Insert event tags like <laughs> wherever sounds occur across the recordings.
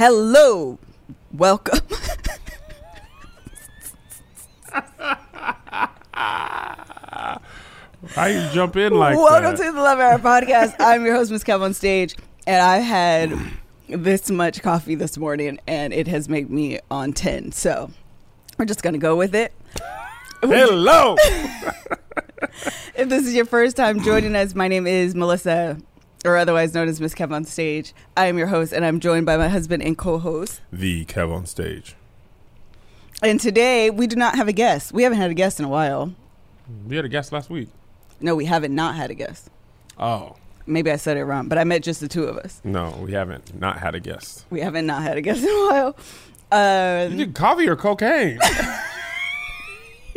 Hello, welcome. <laughs> How you jump in like welcome that? to the Love Hour podcast. <laughs> I'm your host, Miss Kev on stage, and I had this much coffee this morning, and it has made me on ten. So we're just gonna go with it. <laughs> Hello. If this is your first time joining us, my name is Melissa, or otherwise known as Miss Kev on stage. I am your host, and I'm joined by my husband and co-host. the Kev on stage. And today we do not have a guest. We haven't had a guest in a while. We had a guest last week. No, we haven't not had a guest. Oh Maybe I said it wrong, but I meant just the two of us. no, we haven't not had a guest. We haven't not had a guest <laughs> in a while. Uh, You did coffee or cocaine? <laughs> <laughs>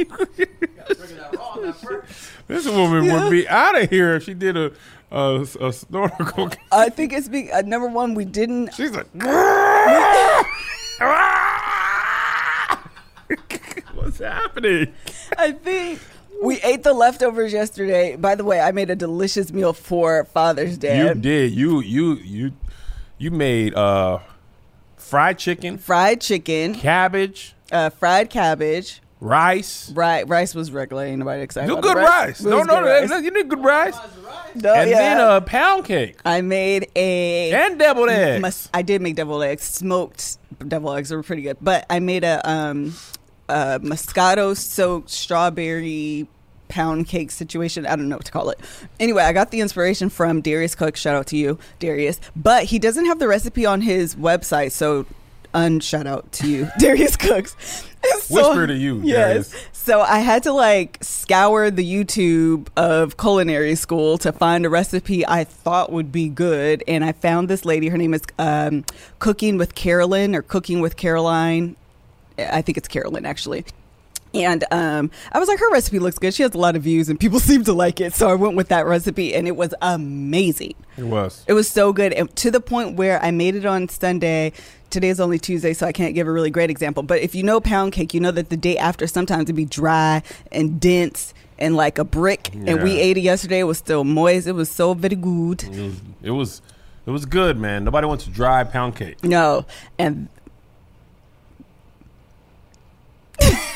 this woman would be out of here if she did a a, a cocaine. I think it's be, uh, number one. We didn't. She's like, <laughs> what's happening? I think we ate the leftovers yesterday. By the way, I made a delicious meal for Father's Day. You did. You you you you made uh fried chicken, fried chicken, cabbage, uh, fried cabbage. Rice. Right, rice was regular. Ain't nobody excited. About good the rice. No, no, no, rice. you need good rice. No, and yeah. then a pound cake I made a. and deviled eggs. I did make deviled eggs. Smoked deviled eggs were pretty good. But I made a um, a Moscato soaked strawberry pound cake situation. I don't know what to call it. Anyway, I got the inspiration from Darius Cook. Shout out to you, Darius. But he doesn't have the recipe on his website, so unshout out to you, <laughs> Darius Cooks. So- Whisper to you, Yes. Darius. So I had to like scour the YouTube of culinary school to find a recipe I thought would be good, and I found this lady. Her name is um, Cooking with Carolyn or Cooking with Caroline. I think it's Carolyn actually. And um, I was like, her recipe looks good. She has a lot of views, and people <laughs> seem to like it. So I went with that recipe, and it was amazing. It was. It was so good, and to the point where I made it on Sunday. Today's only Tuesday, so I can't give a really great example. But if you know pound cake, you know that the day after sometimes it'd be dry and dense and like a brick. And we ate it yesterday; it was still moist. It was so very good. It was. It was. It was good, man. Nobody wants dry pound cake. No, and <laughs>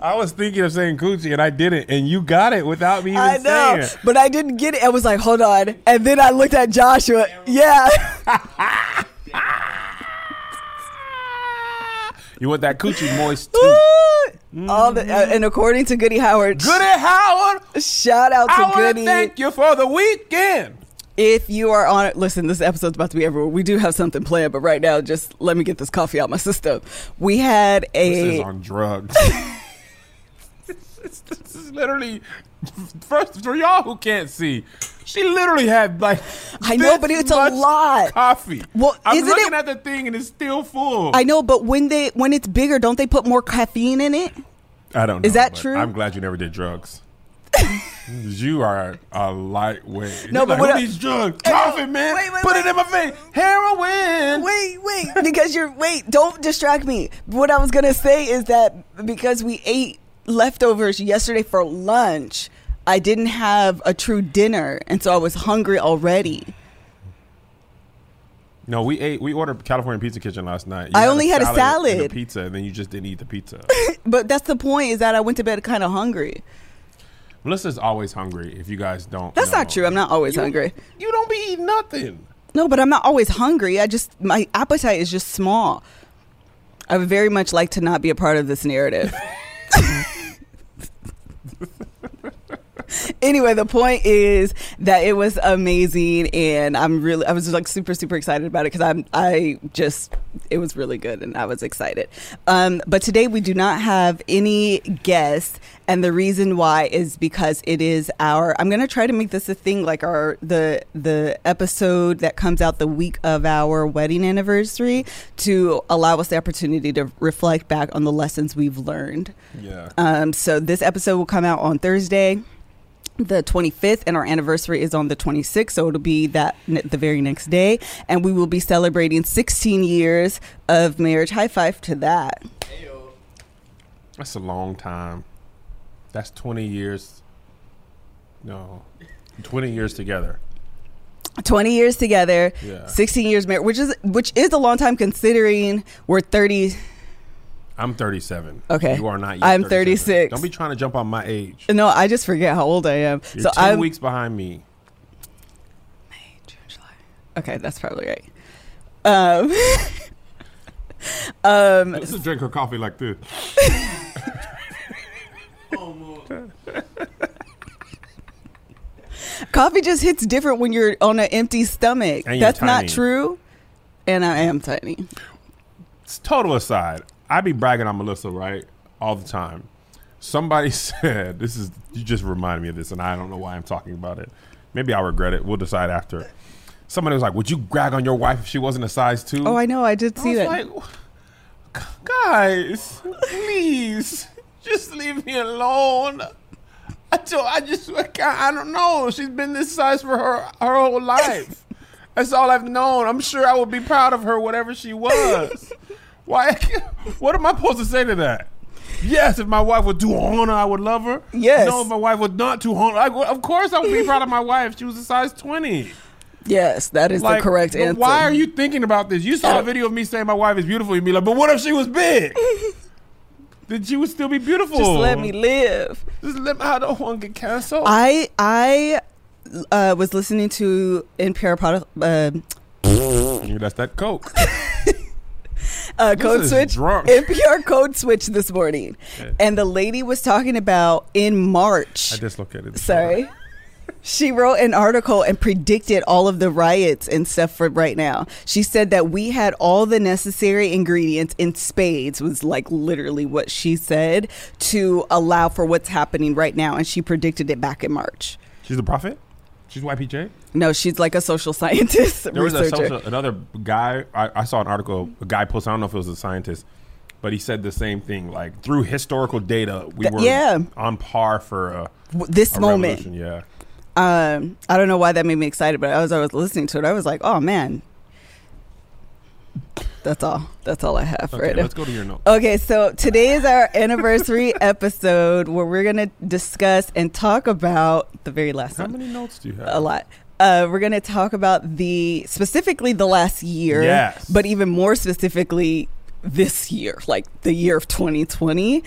I was thinking of saying coochie, and I didn't, and you got it without me even I know, saying it. but I didn't get it. I was like, hold on, and then I looked at Joshua. Yeah, <laughs> You want that coochie moist too? all the uh, and according to Goody Howard, Goody Howard, shout out to want to Goody. thank you for the weekend. If you are on it, listen, this episode's about to be everywhere. We do have something planned, but right now, just let me get this coffee out my system. We had This is a. on drugs. <laughs> this, this is literally first for y'all who can't see. She literally had like I know, but it's a lot. coffee. Well, I'm looking it- at the thing and it's still full. I know, but when they when it's bigger, don't they put more caffeine in it? I don't know. Is that true? I'm glad you never did drugs. <laughs> you are a lightweight. No, You're but like, what needs drugs? Coffee, man. Wait, wait, Put wait. it in my face. Heroin. Wait, wait, because you're wait. Don't distract me. What I was gonna say is that because we ate leftovers yesterday for lunch, I didn't have a true dinner, and so I was hungry already. No, we ate. We ordered California Pizza Kitchen last night. You I only had a and salad. pizza, and then you just didn't eat the pizza. <laughs> But that's the point. Is that I went to bed kind of hungry. Melissa's always hungry. If you guys don't, That's know. not true. I'm not always You- hungry. You don't be eating nothing. No, but I'm not always hungry. I just my appetite is just small. I would very much like to not be a part of this narrative. <laughs> <laughs> anyway, the point is that it was amazing, and I'm really I was like super super excited about it because I'm I just it was really good, and I was excited. Um, but today we do not have any guests, and the reason why is because it is our. I'm gonna try to make this a thing, like our the the episode that comes out the week of our wedding anniversary to allow us the opportunity to reflect back on the lessons we've learned. Yeah. Um, so this episode will come out on Thursday, the 25th, and our anniversary is on the 26th. So it'll be that the very next day, and we will be celebrating 16 years of marriage. High five to that. That's a long time. That's 20 years. No. 20 years together. 20 years together, Yeah. 16 years married, which is which is a long time considering we're 30. I'm 37. Okay. You are not. Yet I'm 37. 36. Don't be trying to jump on my age. No, I just forget how old I am. You're so 10 I'm weeks behind me. May, June, July. Okay, that's probably right. Um, <laughs> um, Let's just drink her coffee like this. <laughs> coffee just hits different when you're on an empty stomach. That's not true. And I am tiny. It's total aside. I be bragging on Melissa, right? All the time. Somebody <laughs> said, this is, you just reminded me of this, and I don't know why I'm talking about it. Maybe I'll regret it. We'll decide after. Somebody was like, would you brag on your wife if she wasn't a size two? Oh, I know. I did I see was that. like, guys, please, just leave me alone. I told, I just, I, can't- I don't know. She's been this size for her her whole life. <laughs> That's all I've known. I'm sure I would be proud of her, whatever she was. <laughs> Why? <laughs> What am I supposed to say to that? Yes, if my wife would do honor, I would love her. Yes. No, if my wife would not do honor, I of course I would be proud of my wife. She was a size 20. yes, that is the correct but answer. Why are you thinking about this? You saw a video of me saying my wife is beautiful. You'd be like, but what if she was big? <laughs> then she would still be beautiful. Just let me live. Just let me. I don't want to get canceled. I I uh, was listening to NPR pod, uh, That's that Coke. <laughs> uh, Code Switch, drunk. <laughs> NPR Code Switch this morning, Yeah. and the lady was talking about in March. I dislocated. Sorry. <laughs> <laughs> She wrote an article and predicted all of the riots and stuff for right now. She said that we had all the necessary ingredients in spades, was like literally what she said, to allow for what's happening right now. And she predicted it back in March. She's the prophet. She's YPJ. No, she's like a social scientist There was a social, another guy. I, I saw an article. A guy posted. I don't know if it was a scientist, but he said the same thing. Like through historical data, we Th- were yeah. on par for a, W- this a moment. revolution. Yeah. Um, I don't know why that made me excited, but as I was listening to it, I was like, "Oh man." That's all. That's all I have Okay, right now. let's go to your notes. Okay, so today is our anniversary <laughs> episode where we're going to discuss and talk about the very last How one. many notes do you have? A lot. Uh, we're going to talk about the specifically the last year, Yes. but even more specifically this year, like the year of 2020,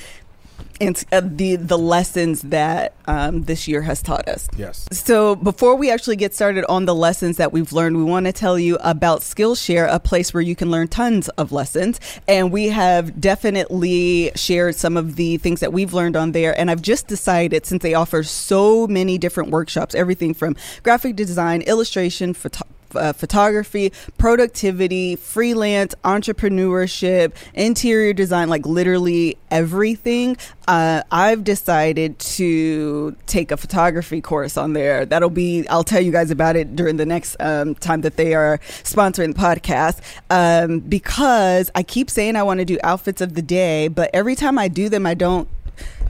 and uh, the the lessons that um, this year has taught us. Yes. So, before we actually get started on the lessons that we've learned, we want to tell you about Skillshare, a place where you can learn tons of lessons. And we have definitely shared some of the things that we've learned on there. And I've just decided, since they offer so many different workshops, everything from graphic design, illustration, photo- uh, photography, productivity, freelance, entrepreneurship, interior design, like literally everything. Uh, I've decided to take a photography course on there. That'll be, I'll tell you guys about it during the next um, time that they are sponsoring the podcast. Um, because I keep saying I want to do outfits of the day, but every time I do them, I don't.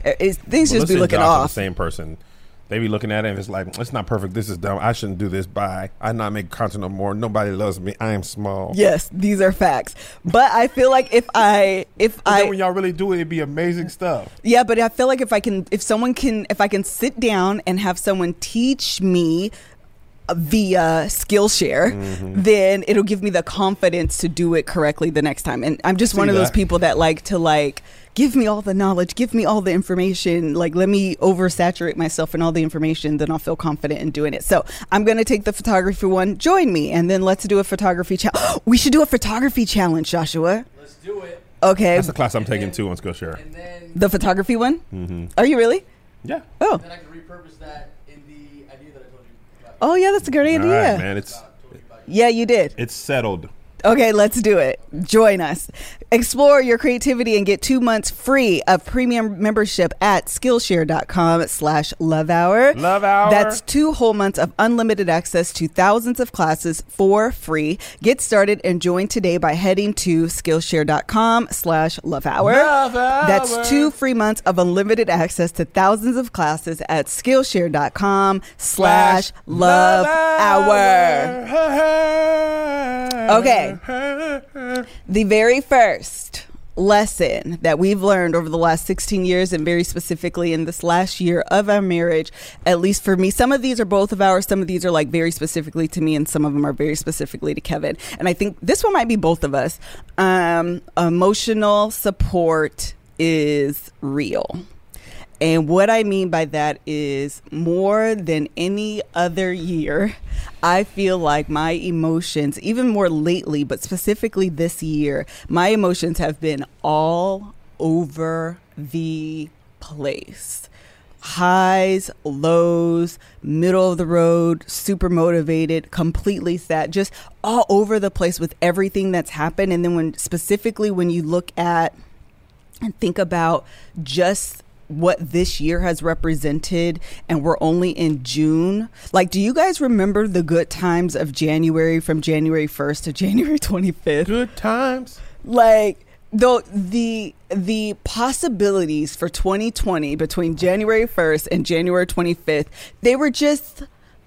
It's, things just be looking off. The same person. They be looking at it and it's like, it's not perfect. This is dumb. I shouldn't do this. Bye. I not make content no more. Nobody loves me. I am small. Yes, these are facts. But I feel like if I if I when y'all really do it, it'd be amazing stuff. Yeah, but I feel like if I can, if someone can, if I can sit down and have someone teach me via Skillshare, Mm-hmm. then it'll give me the confidence to do it correctly the next time. And I'm just See one of those people that like to like give me all the knowledge, give me all the information, like let me oversaturate myself in all the information, then I'll feel confident in doing it. So I'm gonna take the photography one. Join me, and then let's do a photography challenge. <gasps> we should do a photography challenge, Joshua. Let's do it. Okay, That's the class I'm taking too on Skillshare. And then, the photography one. Mm-hmm. Are you really? Yeah. Oh. then I can repurpose that in the idea that I told you about. Oh yeah, that's a great All idea. right, man. It's you about Yeah, you did. it's settled. Okay, let's do it. Join us. Explore your creativity and get two months free of premium membership at Skillshare.com slash love hour. Love hour. That's two whole months of unlimited access to thousands of classes for free. Get started and join today by heading to Skillshare.com slash love hour. Love hour. That's two free months of unlimited access to thousands of classes at Skillshare.com slash love hour. <laughs> Okay. The very first lesson that we've learned over the last 16 years and very specifically in this last year of our marriage at least for me some of these are both of ours some of these are like very specifically to me and some of them are very specifically to kevin. And i think this one might be both of us. Um, emotional support is real and what I mean by that is more than any other year, I feel like my emotions, even more lately, but specifically this year, my emotions have been all over the place. Highs, lows, middle of the road, super motivated, completely sad, just all over the place with everything that's happened. And then when specifically when you look at and think about just what this year has represented and we're only in June. Like do you guys remember the good times of January from January 1st to <laughs> January 25th? Good times. Like though the the possibilities for 2020 between January 1st and January 25th, they were just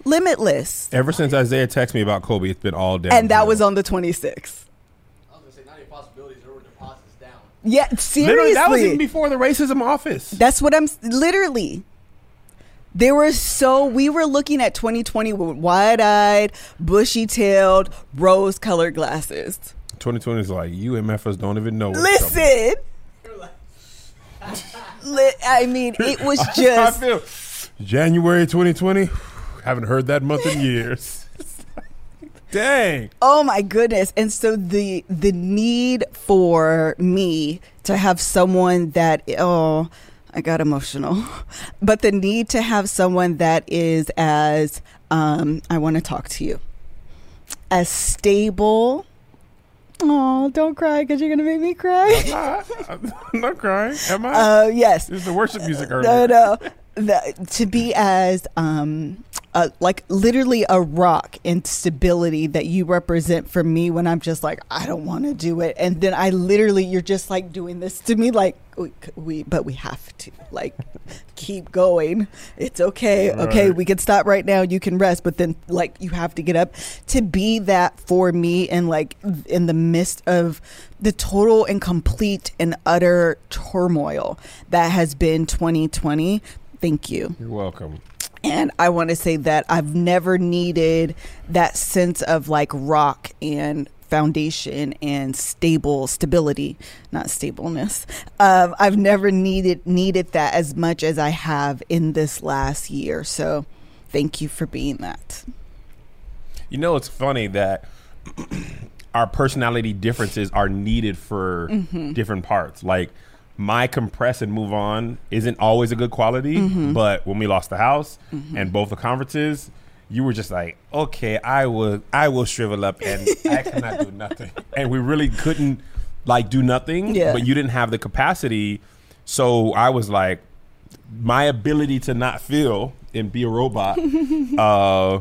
limitless. Ever since Isaiah texted me about Kobe, it's been all day. And that was on the 26th. I was gonna say not even possibilities. There were deposits down. Yeah, seriously. Literally, that was even before the racism office. That's what I'm literally. They were so we were looking at 2020 with wide-eyed, bushy-tailed, rose-colored glasses. 2020 is like you MFers don't even know. Listen, I mean, <laughs> it was just I feel. January 2020. <sighs> Haven't heard that month in years. Dang. oh my goodness. And so the the need for me to have someone that oh, I got emotional. <laughs> But the need to have someone that is as um I want to talk to you. As stable. Oh, don't cry because you're gonna make me cry. <laughs> I'm not crying. Am I? Uh, yes. this is the worship music already. No, no. <laughs> The, to be as um, uh, like literally a rock in stability that you represent for me when I'm just like I don't want to do it, and then I literally you're just like doing this to me like we, we but we have to like keep going. It's okay. Okay, Right. we can stop right now. You can rest, but then like you have to get up to be that for me and like in the midst of the total and complete and utter turmoil that has been 2020. Thank you. You're welcome. And I want to say that I've never needed that sense of like rock and foundation and stable stability, not stableness. Um, I've never needed needed that as much as I have in this last year. So, thank you for being that. You know, it's funny that <clears throat> our personality differences are needed for Mm-hmm. different parts. Like my compress and move on isn't always a good quality, Mm-hmm. but when we lost the house and both the conferences, you were just like, okay, I will, I will shrivel up and <laughs> I cannot do nothing, and we really couldn't like do nothing. Yeah. But you didn't have the capacity, so I was like, my ability to not feel and be a robot. <laughs> uh,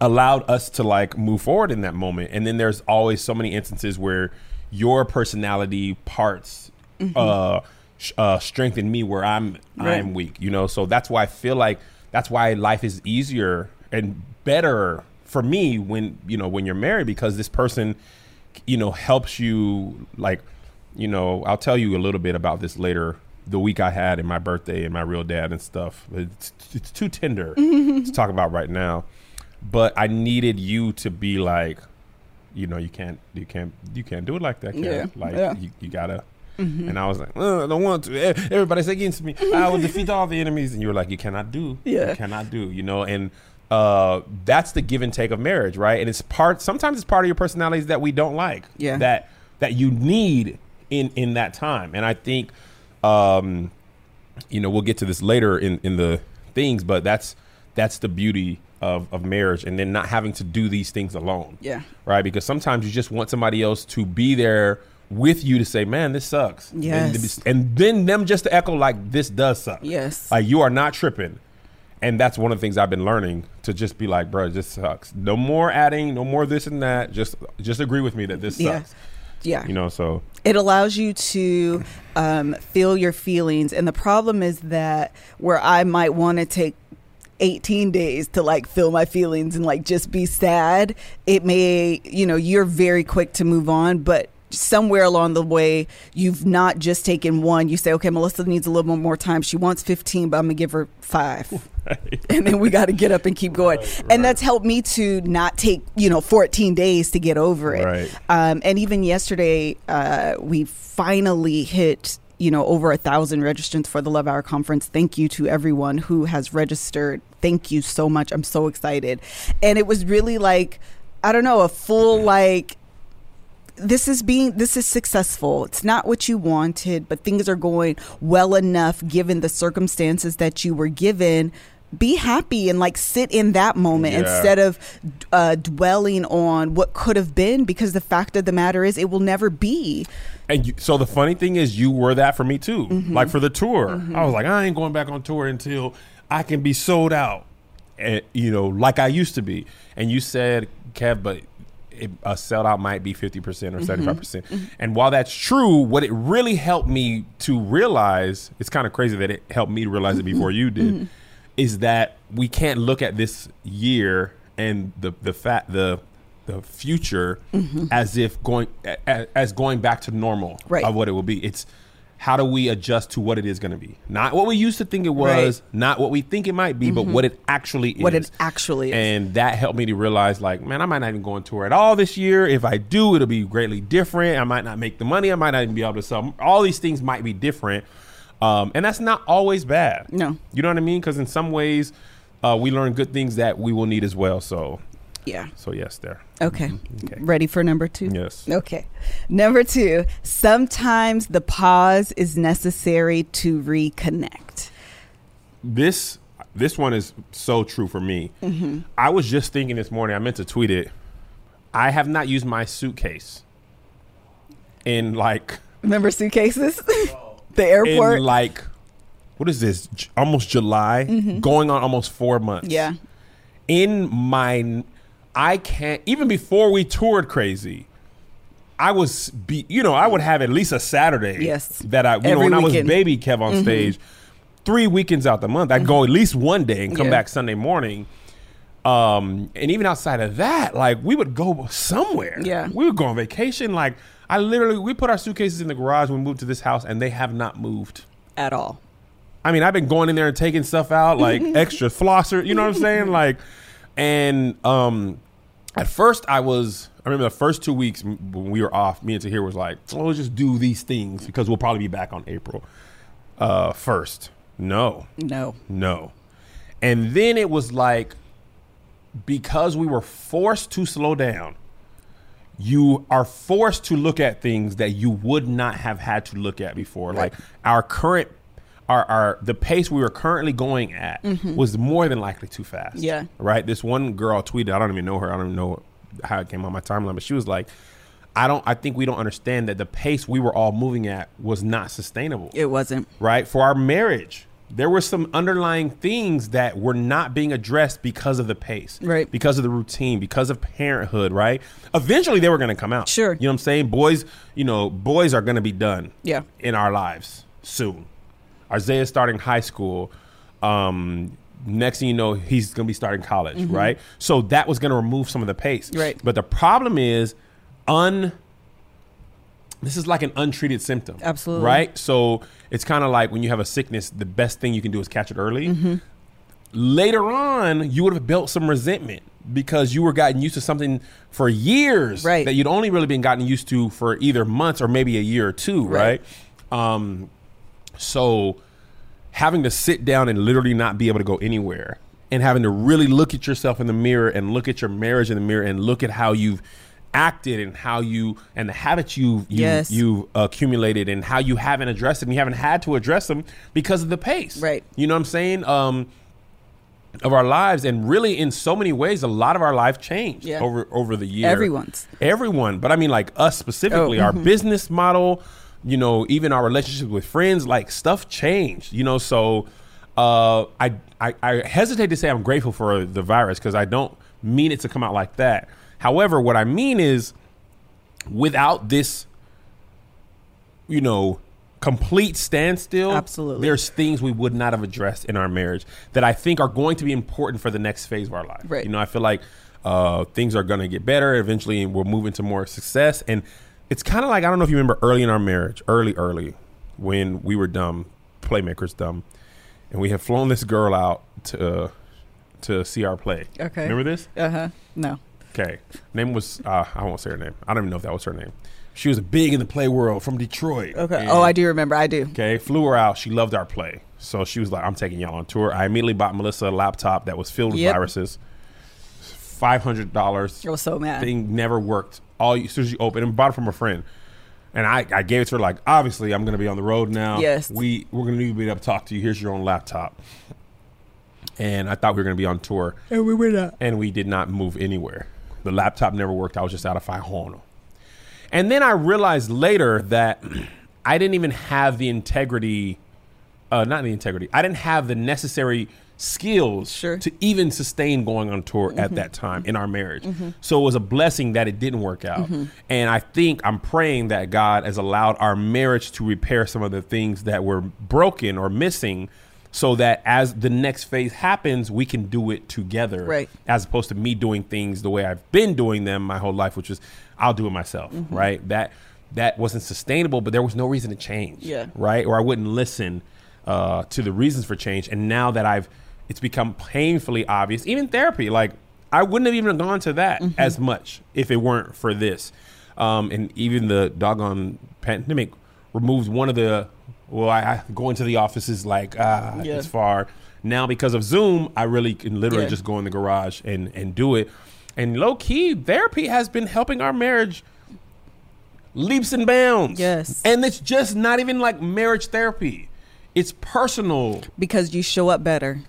allowed us to like move forward in that moment. And then there's always so many instances where your personality parts uh, sh- uh, strengthen me where I'm Right. I'm weak. You know, so that's why I feel like that's why life is easier and better for me when you know when you're married because this person you know helps you like you know I'll tell you a little bit about this later the week I had and my birthday and my real dad and stuff it's, it's too tender <laughs> to talk about right now but I needed you to be like you know you can't you can't you can't do it like that Kat. Yeah, like yeah. You, you gotta and I was like, "Uh, I don't want to. Everybody's against me. I will <laughs> defeat all the enemies. And you were like, you cannot do. Yeah. You cannot do. You know, and uh, that's the give and take of marriage, right? And it's part. Sometimes it's part of your personalities that we don't like. Yeah. That that you need in in that time. And I think, um, you know, we'll get to this later in in the things, but that's that's the beauty of of marriage, and then not having to do these things alone Yeah. right? Because sometimes you just want somebody else to be there with you to say, "Man, this sucks." Yes. and, and then them just to echo like, "This does suck." Yes. like you are not tripping, and that's one of the things I've been learning to just be like, "Bro, this sucks." No more adding, no more this and that. Just just agree with me that this Yeah. sucks. Yeah. You know, so it allows you to um, feel your feelings and the problem is that where i might want to take 18 days to like feel my feelings and like just be sad it may you know you're very quick to move on but somewhere along the way you've not just taken one. You say okay melissa needs a little bit more time. She wants 15 but i'm gonna give her five. <laughs> And then we got to get up and keep going. And that's helped me to not take you know 14 days to get over it. Right. um, and even yesterday uh, we finally hit you know over a thousand registrants for the love hour conference. Thank you to everyone who has registered. Thank you so much. I'm so excited. And it was really like i don't know a full like this is being this is successful it's not what you wanted but things are going well enough given the circumstances that you were given be happy and like sit in that moment Yeah. instead of uh, dwelling on what could have been because the fact of the matter is it will never be And you, so the funny thing is, you were that for me too. Mm-hmm. Like for the tour, I was like, I ain't going back on tour until I can be sold out, and you know, like I used to be. And you said, Kev, but it, a sellout might be fifty percent Mm-hmm. or 75 percent. And while that's true, what it really helped me to realize, it's kind of crazy that it helped me to realize it before you did, Mm-hmm. is that we can't look at this year and the the fact the the future as if going as, as going back to normal Right. of what it will be. It's how do we adjust to what it is going to be? Not what we used to think it was, Right. Mm-hmm. not what we think it might be, but what it actually is. What it actually is. And that helped me to realize, like, man, I might not even go on tour at all this year. If I do, it'll be greatly different. I might not make the money. I might not even be able to sell. All these things might be different. Um, and that's not always bad. No. You know what I mean? Because in some ways, uh, we learn good things that we will need as well. So, yeah so yes, there. okay, Okay. ready for number two Yes. Okay. Number two, sometimes the pause is necessary to reconnect. this this one is so true for me. Mm-hmm. I was just thinking this morning. I meant to tweet it. I have not used my suitcase in like Remember suitcases? <laughs> the airport? in like what is this? J- Almost July, going on almost four months. Mm-hmm. yeah. in my I can't even before we toured crazy. I was be you know I would have at least a Saturday Yes. that I you know Every when I was weekend. baby Kev on stage three weekends out the month I'd go at least one day and come Yeah. back Sunday morning um and even outside of that like we would go somewhere Yeah. we would go on vacation like I literally we put our suitcases in the garage when we moved to this house and they have not moved At all. I mean, I've been going in there and taking stuff out like <laughs> extra flosser, you know what I'm saying? Like, and um, at first I was, I remember the first two weeks when we were off, me and Tahir was like, oh, let's just do these things because we'll probably be back on April uh, 1st. No, No. no. And then it was like, because we were forced to slow down, you are forced to look at things that you would not have had to look at before. Like our current, our, our the pace we were currently going at mm-hmm. was more than likely too fast. Yeah. Right. This one girl tweeted. I don't even know her. I don't even know how it came on my timeline, but she was like, "I don't. I think we don't understand that the pace we were all moving at was not sustainable." It wasn't. right? For our marriage, there were some underlying things that were not being addressed because of the pace, Right. Because of the routine, because of parenthood, right? Eventually, they were going to come out. Sure. you know what I'm saying? Boys, you know, boys are going to be done. Yeah. in our lives soon. Isaiah's starting high school. Um, next thing you know, he's going to be starting college, right? So that was going to remove some of the pace, Mm-hmm. Right. But the problem is, un. This is like an untreated symptom, Absolutely. right? So it's kind of like when you have a sickness, the best thing you can do is catch it early. Mm-hmm. Later on, you would have built some resentment because you were gotten used to something for years Right. that you'd only really been gotten used to for either months or maybe a year or two, Right. right? Um, so having to sit down and literally not be able to go anywhere and having to really look at yourself in the mirror and look at your marriage in the mirror and look at how you've acted and how you and the habits you've you, Yes. you've accumulated and how you haven't addressed them you haven't had to address them because of the pace Right. you know what i'm saying um of our lives and really in so many ways a lot of our life changed Yeah. over over the year Everyone's. everyone but i mean like us specifically Oh, our <laughs> business model you know even our relationships with friends like stuff changed you know? So uh i i, I hesitate to say i'm grateful for the virus because i don't mean it to come out like that. However what i mean is without this you know complete standstill Absolutely. there's things we would not have addressed in our marriage that i think are going to be important for the next phase of our life. Right. you know i feel like uh, things are going to get better. Eventually and we'll move into more success. And it's kind of like I don't know if you remember early in our marriage, early, early, when we were dumb, playmakers dumb, and we had flown this girl out to uh, to see our play. Okay. remember this? Uh huh. No. Okay, name was uh, I won't say her name. I don't even know if that was her name. She was big in the play world from Detroit. Okay. And- Oh, I do remember. I do. Okay, flew her out. She loved our play. So she was like, I'm taking y'all on tour. I immediately bought Melissa a laptop that was filled with Yep. viruses. $500. I was so mad. Thing never worked. All you, as soon as you open it, and bought it from a friend. And I, I gave it to her like, obviously, I'm going to be on the road now. Yes. We, we're going to need to be able to talk to you. Here's your own laptop. And I thought we were going to be on tour. And we were not. And we did not move anywhere. The laptop never worked. I was just out of 500. And then I realized later that <clears throat> I didn't even have the integrity, uh, not the integrity, I didn't have the necessary skills Sure. to even sustain going on tour at that time in our marriage. So it was a blessing that it didn't work out. And I think I'm praying that God has allowed our marriage to repair some of the things that were broken or missing so that as the next phase happens, we can do it together Right. as opposed to me doing things the way I've been doing them my whole life, which is I'll do it myself, Mm-hmm. right? That that wasn't sustainable, but there was no reason to change, Yeah. right? Or I wouldn't listen uh, to the reasons for change. And now that I've, it's become painfully obvious. Even therapy, like I wouldn't have even gone to that Mm-hmm. as much if it weren't for this. Um, and even the doggone pandemic removed one of the. Well, I, I go into the office is like ah, Yeah. it's far. Now because of Zoom, I really can literally Yeah. just go in the garage and and do it. And low key, therapy has been helping our marriage leaps and bounds. Yes. and it's just not even like marriage therapy. It's personal. Because you show up better.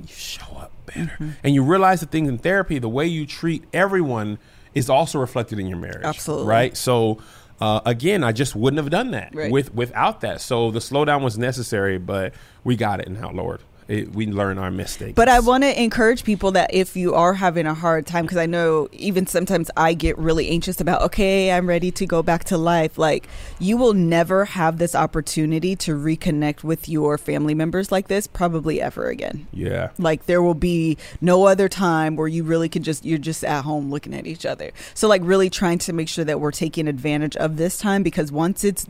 You show up better, and you realize the things in therapy, the way you treat everyone, is also reflected in your marriage. Absolutely. right. So. Uh, again, I just wouldn't have done that Right. with without that. So the slowdown was necessary, but we got it now, Lord. It, we learn our mistakes. But I want to encourage people that if you are having a hard time, because I know even sometimes I get really anxious about, okay, I'm ready to go back to life. Like, you will never have this opportunity to reconnect with your family members like this, probably ever again. yeah, Like, there will be no other time where you really can just, you're just at home looking at each other. So, like, really trying to make sure that we're taking advantage of this time because once it's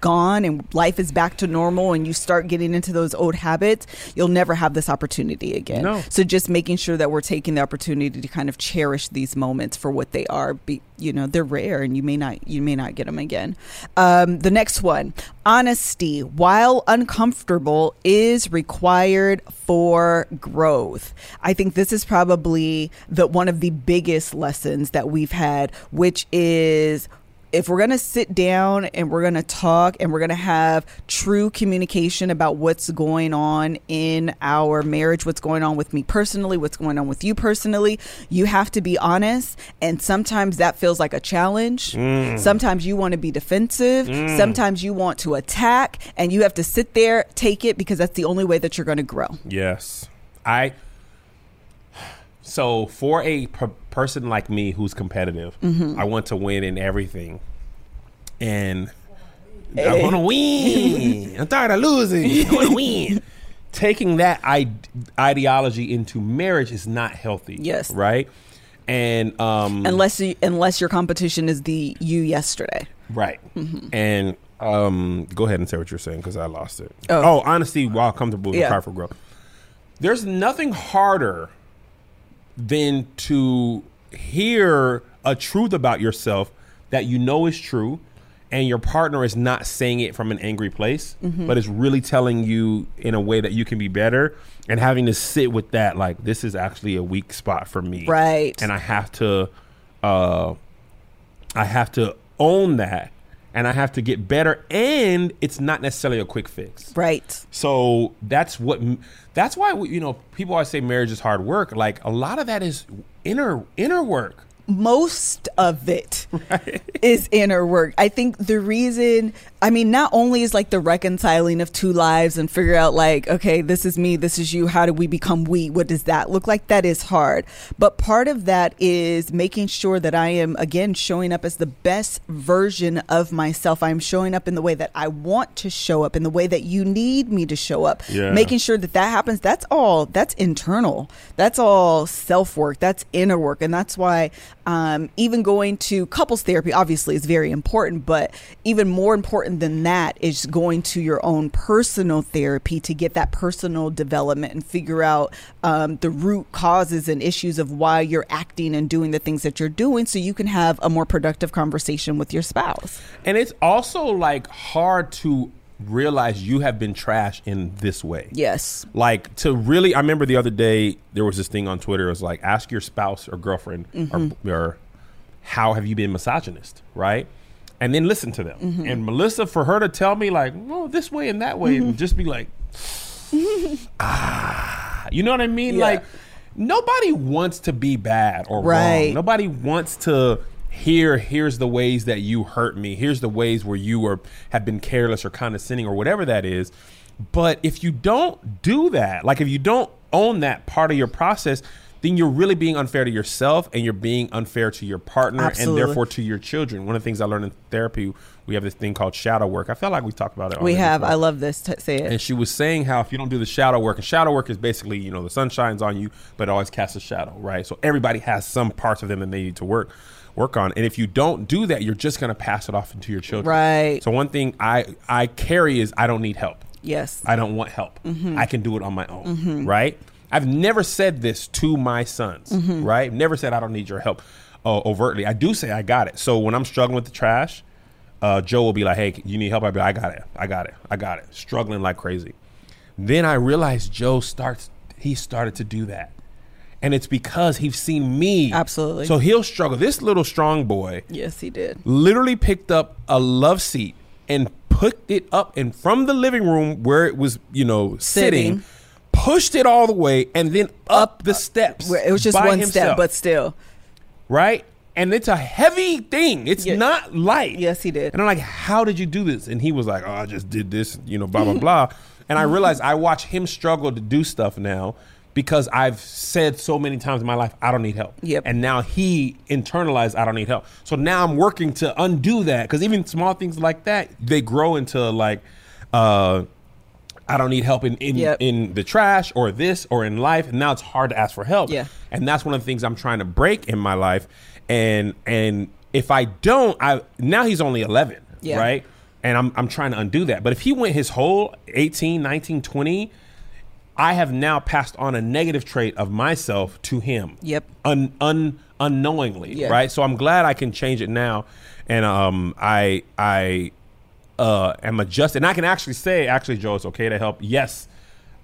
gone and life is back to normal and you start getting into those old habits, you'll never have this opportunity again. No. So just making sure that we're taking the opportunity to kind of cherish these moments for what they are. Be, you know, they're rare, and you may not you may not get them again. Um, the next one, honesty, while uncomfortable, is required for growth. I think this is probably the one of the biggest lessons that we've had, which is if we're going to sit down and we're going to talk and we're going to have true communication about what's going on in our marriage, what's going on with me personally, what's going on with you personally, you have to be honest. And sometimes that feels like a challenge. Mm. Sometimes you want to be defensive. Mm. Sometimes you want to attack and you have to sit there, take it because that's the only way that you're going to grow. Yes. I so for a per- person like me who's competitive, Mm-hmm. I want to win in everything. And I want to win. I'm tired of losing. I want to <laughs> win. Taking that I- ideology into marriage is not healthy. Yes. Right? And um Unless you, unless your competition is the you yesterday. Right. And um, go ahead and say what you're saying because I lost it. Oh. Oh, honesty while comfortable with Yeah. yeah. for growth. There's nothing harder than to hear a truth about yourself that you know is true and your partner is not saying it from an angry place, but is really telling you in a way that you can be better and having to sit with that like this is actually a weak spot for me. Right. And I have to uh I have to own that and I have to get better and it's not necessarily a quick fix. Right. So that's what that's why you know people always say marriage is hard work. Like a lot of that is inner inner work. most of it <laughs> is inner work. I think the reason I mean, not only is like the reconciling of two lives and figure out like, okay, this is me, this is you. How do we become we? What does that look like? That is hard. But part of that is making sure that I am again showing up as the best version of myself. I'm showing up in the way that I want to show up, in the way that you need me to show up. Yeah. Making sure that that happens. That's all. That's internal. That's all self work. That's inner work, and that's why um, even going to couples therapy obviously is very important. But even more important than that is going to your own personal therapy to get that personal development and figure out um, the root causes and issues of why you're acting and doing the things that you're doing, so you can have a more productive conversation with your spouse. And it's also like hard to realize you have been trashed in this way. Yes. Like to really, I remember the other day there was this thing on Twitter. It was like, ask your spouse or girlfriend Mm-hmm. or, or how have you been misogynist, right? And then listen to them. Mm-hmm. And Melissa, for her to tell me like, no, this way and that way, Mm-hmm. and just be like, <laughs> ah, you know what I mean? Yeah. Like nobody wants to be bad or Right. wrong. Nobody wants to hear here's the ways that you hurt me. Here's the ways where you were have been careless or condescending or whatever that is. But if you don't do that, like if you don't own that part of your process, then you're really being unfair to yourself and you're being unfair to your partner Absolutely. and therefore to your children. One of the things I learned in therapy, we have this thing called shadow work. I felt like we talked about it. We have. before I love this. T- say it. and she was saying how if you don't do the shadow work, and shadow work is basically, you know, the sun shines on you, but it always casts a shadow, right? So everybody has some parts of them that they need to work work on. And if you don't do that, you're just gonna pass it off into your children. Right. So one thing I I carry is I don't need help. Yes. I don't want help. Mm-hmm. I can do it on my own. Right? I've never said this to my sons. Mm-hmm. Right? Never said I don't need your help uh, overtly. I do say I got it. So when I'm struggling with the trash, uh, Joe will be like, "Hey, you need help?" I'll be like, "I got it. I got it. I got it." Struggling like crazy. Then I realized Joe starts. He started to do that, and it's because he's seen me. Absolutely. So he'll struggle. This little strong boy yes, he did. literally picked up a love seat and put it up and from the living room where it was, you know, sitting, Sitting. Pushed it all the way and then up, the steps. Where It was just by one himself, step, but still. right. And it's a heavy thing. It's Yeah. not light. Yes, he did. And I'm like, how did you do this? And he was like, oh, I just did this, you know, blah, blah, blah. <laughs> And I realized I watch him struggle to do stuff now because I've said so many times in my life, I don't need help. Yep. And now he internalized, I don't need help. So now I'm working to undo that because even small things like that, they grow into like, uh, I don't need help in in, Yep. in the trash or this or in life. And now it's hard to ask for help. Yeah. And that's one of the things I'm trying to break in my life. And and if I don't, I now he's only 11, Yeah. right? And I'm I'm trying to undo that. But if he went his whole 18, 19, 20, I have now passed on a negative trait of myself to him. Yep. Un, un unknowingly, Yeah. right? So I'm glad I can change it now, and um, I I uh am adjusted. And I can actually say, actually, Joe, it's okay to help. Yes,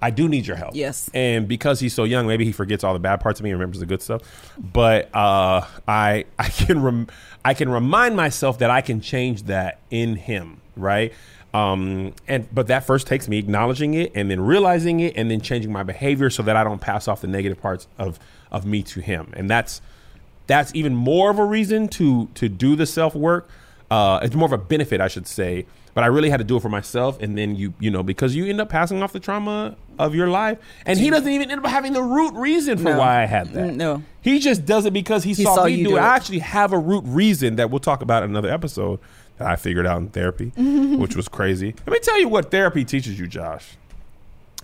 I do need your help. Yes. And because he's so young, maybe he forgets all the bad parts of me and remembers the good stuff. But uh, I I can rem- I can remind myself that I can change that in him, right? Um, and but that first takes me acknowledging it and then realizing it and then changing my behavior so that I don't pass off the negative parts of of me to him. And that's that's even more of a reason to to do the self work. Uh, it's more of a benefit, I should say. But I really had to do it for myself, and then you you know because you end up passing off the trauma of your life, and he doesn't even end up having the root reason for No. why I had that. Mm, no. he just does it because he, saw, saw me you do do it. it. I actually have a root reason that we'll talk about in another episode that I figured out in therapy, <laughs> which was crazy. Let me tell you what therapy teaches you, Josh.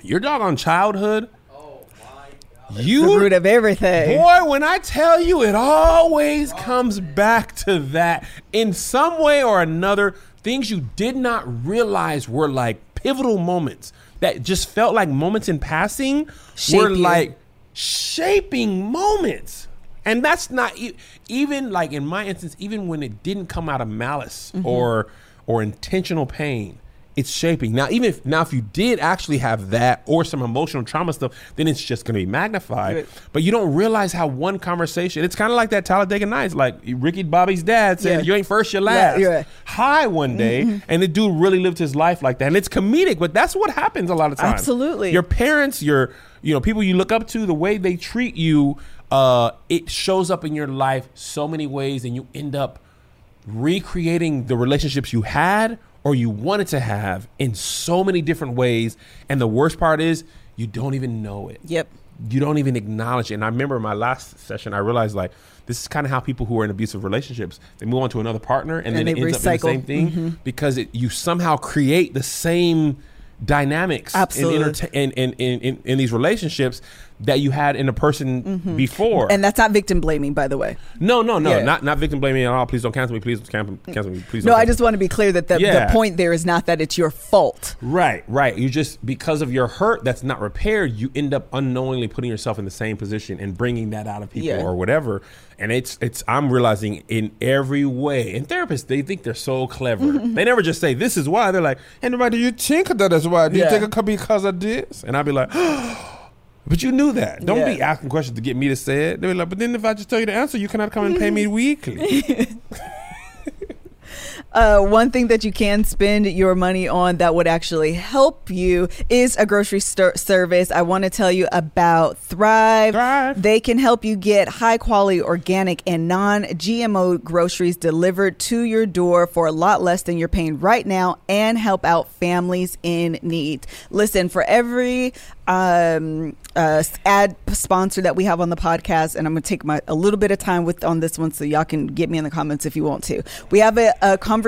Your dog on childhood, Oh my god. you The root of everything. Boy, when I tell you, it always comes back to that in some way or another. Things you did not realize were like pivotal moments that just felt like moments in passing Shape were you. like shaping moments. And that's not e- even like in my instance, even when it didn't come out of malice Mm-hmm. or or intentional pain, it's shaping. Now, even if now if you did actually have that or some emotional trauma stuff, then it's just gonna be magnified. Right. But you don't realize how one conversation, it's kind of like that Talladega Nights, like Ricky Bobby's dad said, Yeah. You ain't first, you're last. you're right. High one day, and the dude really lived his life like that. And it's comedic, but that's what happens a lot of times. Absolutely. Your parents, your you know, people you look up to, the way they treat you, uh, it shows up in your life so many ways, and you end up recreating the relationships you had or you wanted to have in so many different ways. And the worst part is you don't even know it. Yep. You don't even acknowledge it. And I remember my last session, I realized like this is kind of how people who are in abusive relationships they move on to another partner and, And then they it ends up in the same thing mm-hmm. because it, you somehow create the same dynamics in, Absolutely. in, in, in, in, in these relationships that you had in a person before. Mm-hmm. And that's not victim blaming, by the way. no, no, no, Yeah. not not victim blaming at all. Please don't cancel me. Please don't cancel, cancel me. Please. No, I just want to be clear that the, Yeah. the point there is not that it's your fault. Right, right. You just because of your hurt that's not repaired, you end up unknowingly putting yourself in the same position and bringing that out of people Yeah. or whatever. And it's it's I'm realizing in every way. And therapists they think they're so clever. they never just say this is why. They're like, "And nobody, do you think that is why? Do you think it could be because of this?" And I'd be like. <gasps> <gasps> <gasps> But you knew that. Don't be asking questions to get me to say it. They were like, but then if I just tell you the answer, you cannot come and pay me <laughs> weekly. <laughs> Uh, one thing that you can spend your money on that would actually help you is a grocery store service. I want to tell you about Thrive. Thrive. They can help you get high quality organic and non GMO groceries delivered to your door for a lot less than you're paying right now and help out families in need. Listen, for every um, uh, ad sponsor that we have on the podcast, and I'm going to take my a little bit of time with on this one, so y'all can get me in the comments if you want to. We have a, a conversation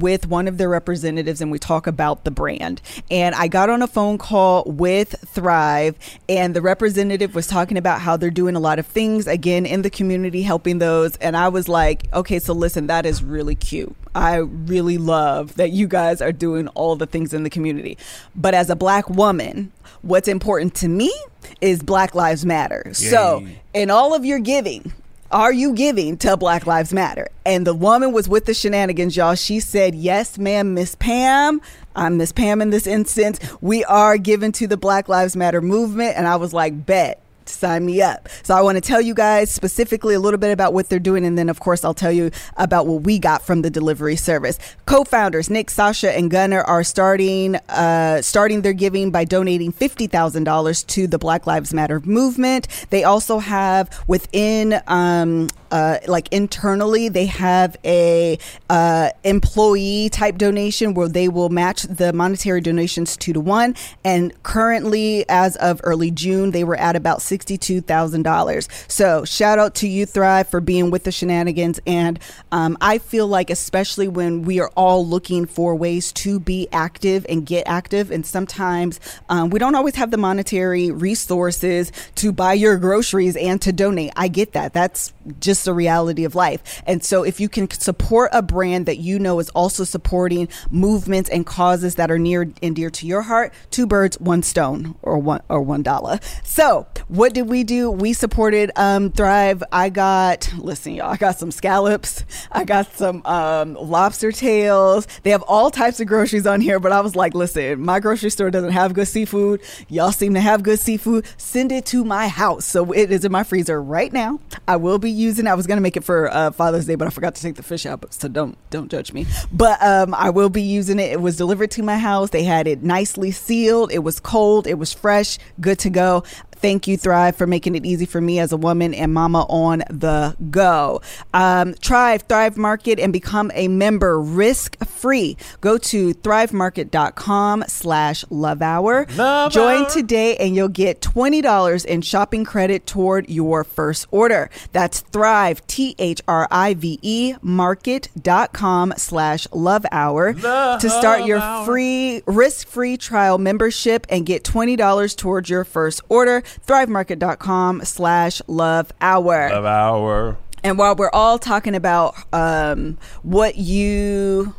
with one of their representatives, and we talk about the brand. And I got on a phone call with Thrive, and the representative was talking about how they're doing a lot of things again in the community, helping those. And I was like, okay, so listen, that is really cute. I really love that you guys are doing all the things in the community. But as a black woman, what's important to me is Black Lives Matter. So, in all of your giving, are you giving to Black Lives Matter? And the woman was with the shenanigans, y'all. She said, Yes, ma'am, Miss Pam. I'm Miss Pam in this instance. We are giving to the Black Lives Matter movement. And I was like, Bet sign me up. So I want to tell you guys specifically a little bit about what they're doing, and then of course I'll tell you about what we got from the delivery service. Co-founders Nick, Sasha, and Gunnar are starting uh, starting their giving by donating fifty thousand dollars to the Black Lives Matter movement. They also have within um, uh, like internally they have a uh, employee type donation where they will match the monetary donations two to one. And currently as of early june they were at about $62000 so shout out to you thrive for being with the shenanigans. And um, i feel like especially when we are all looking for ways to be active and get active and sometimes um, we don't always have the monetary resources to buy your groceries and to donate. I get that. That's just the reality of life. And so if you can support a brand that you know is also supporting movements and causes that are near and dear to your heart, two birds, one stone or one or one dollar. So what did we do? We supported um Thrive. I got listen, y'all, I got some scallops, I got some um lobster tails. They have all types of groceries on here, but I was like, listen, my grocery store doesn't have good seafood. Y'all seem to have good seafood. Send it to my house. So it is in my freezer right now. I will be using. I was gonna make it for uh, Father's Day, but I forgot to take the fish out. So don't don't judge me. But um, I will be using it. It was delivered to my house. They had it nicely sealed. It was cold. It was fresh. Good to go. Thank you, Thrive, for making it easy for me as a woman and mama on the go. Um, try Thrive Market and become a member risk free. Go to thrivemarket.com slash love hour. Join today and you'll get $20 in shopping credit toward your first order. That's Thrive, T H R I V E, market.com slash love hour to start your free risk free trial membership and get $20 towards your first order. Thrivemarket.com slash love hour. Love hour. And while we're all talking about um, what you,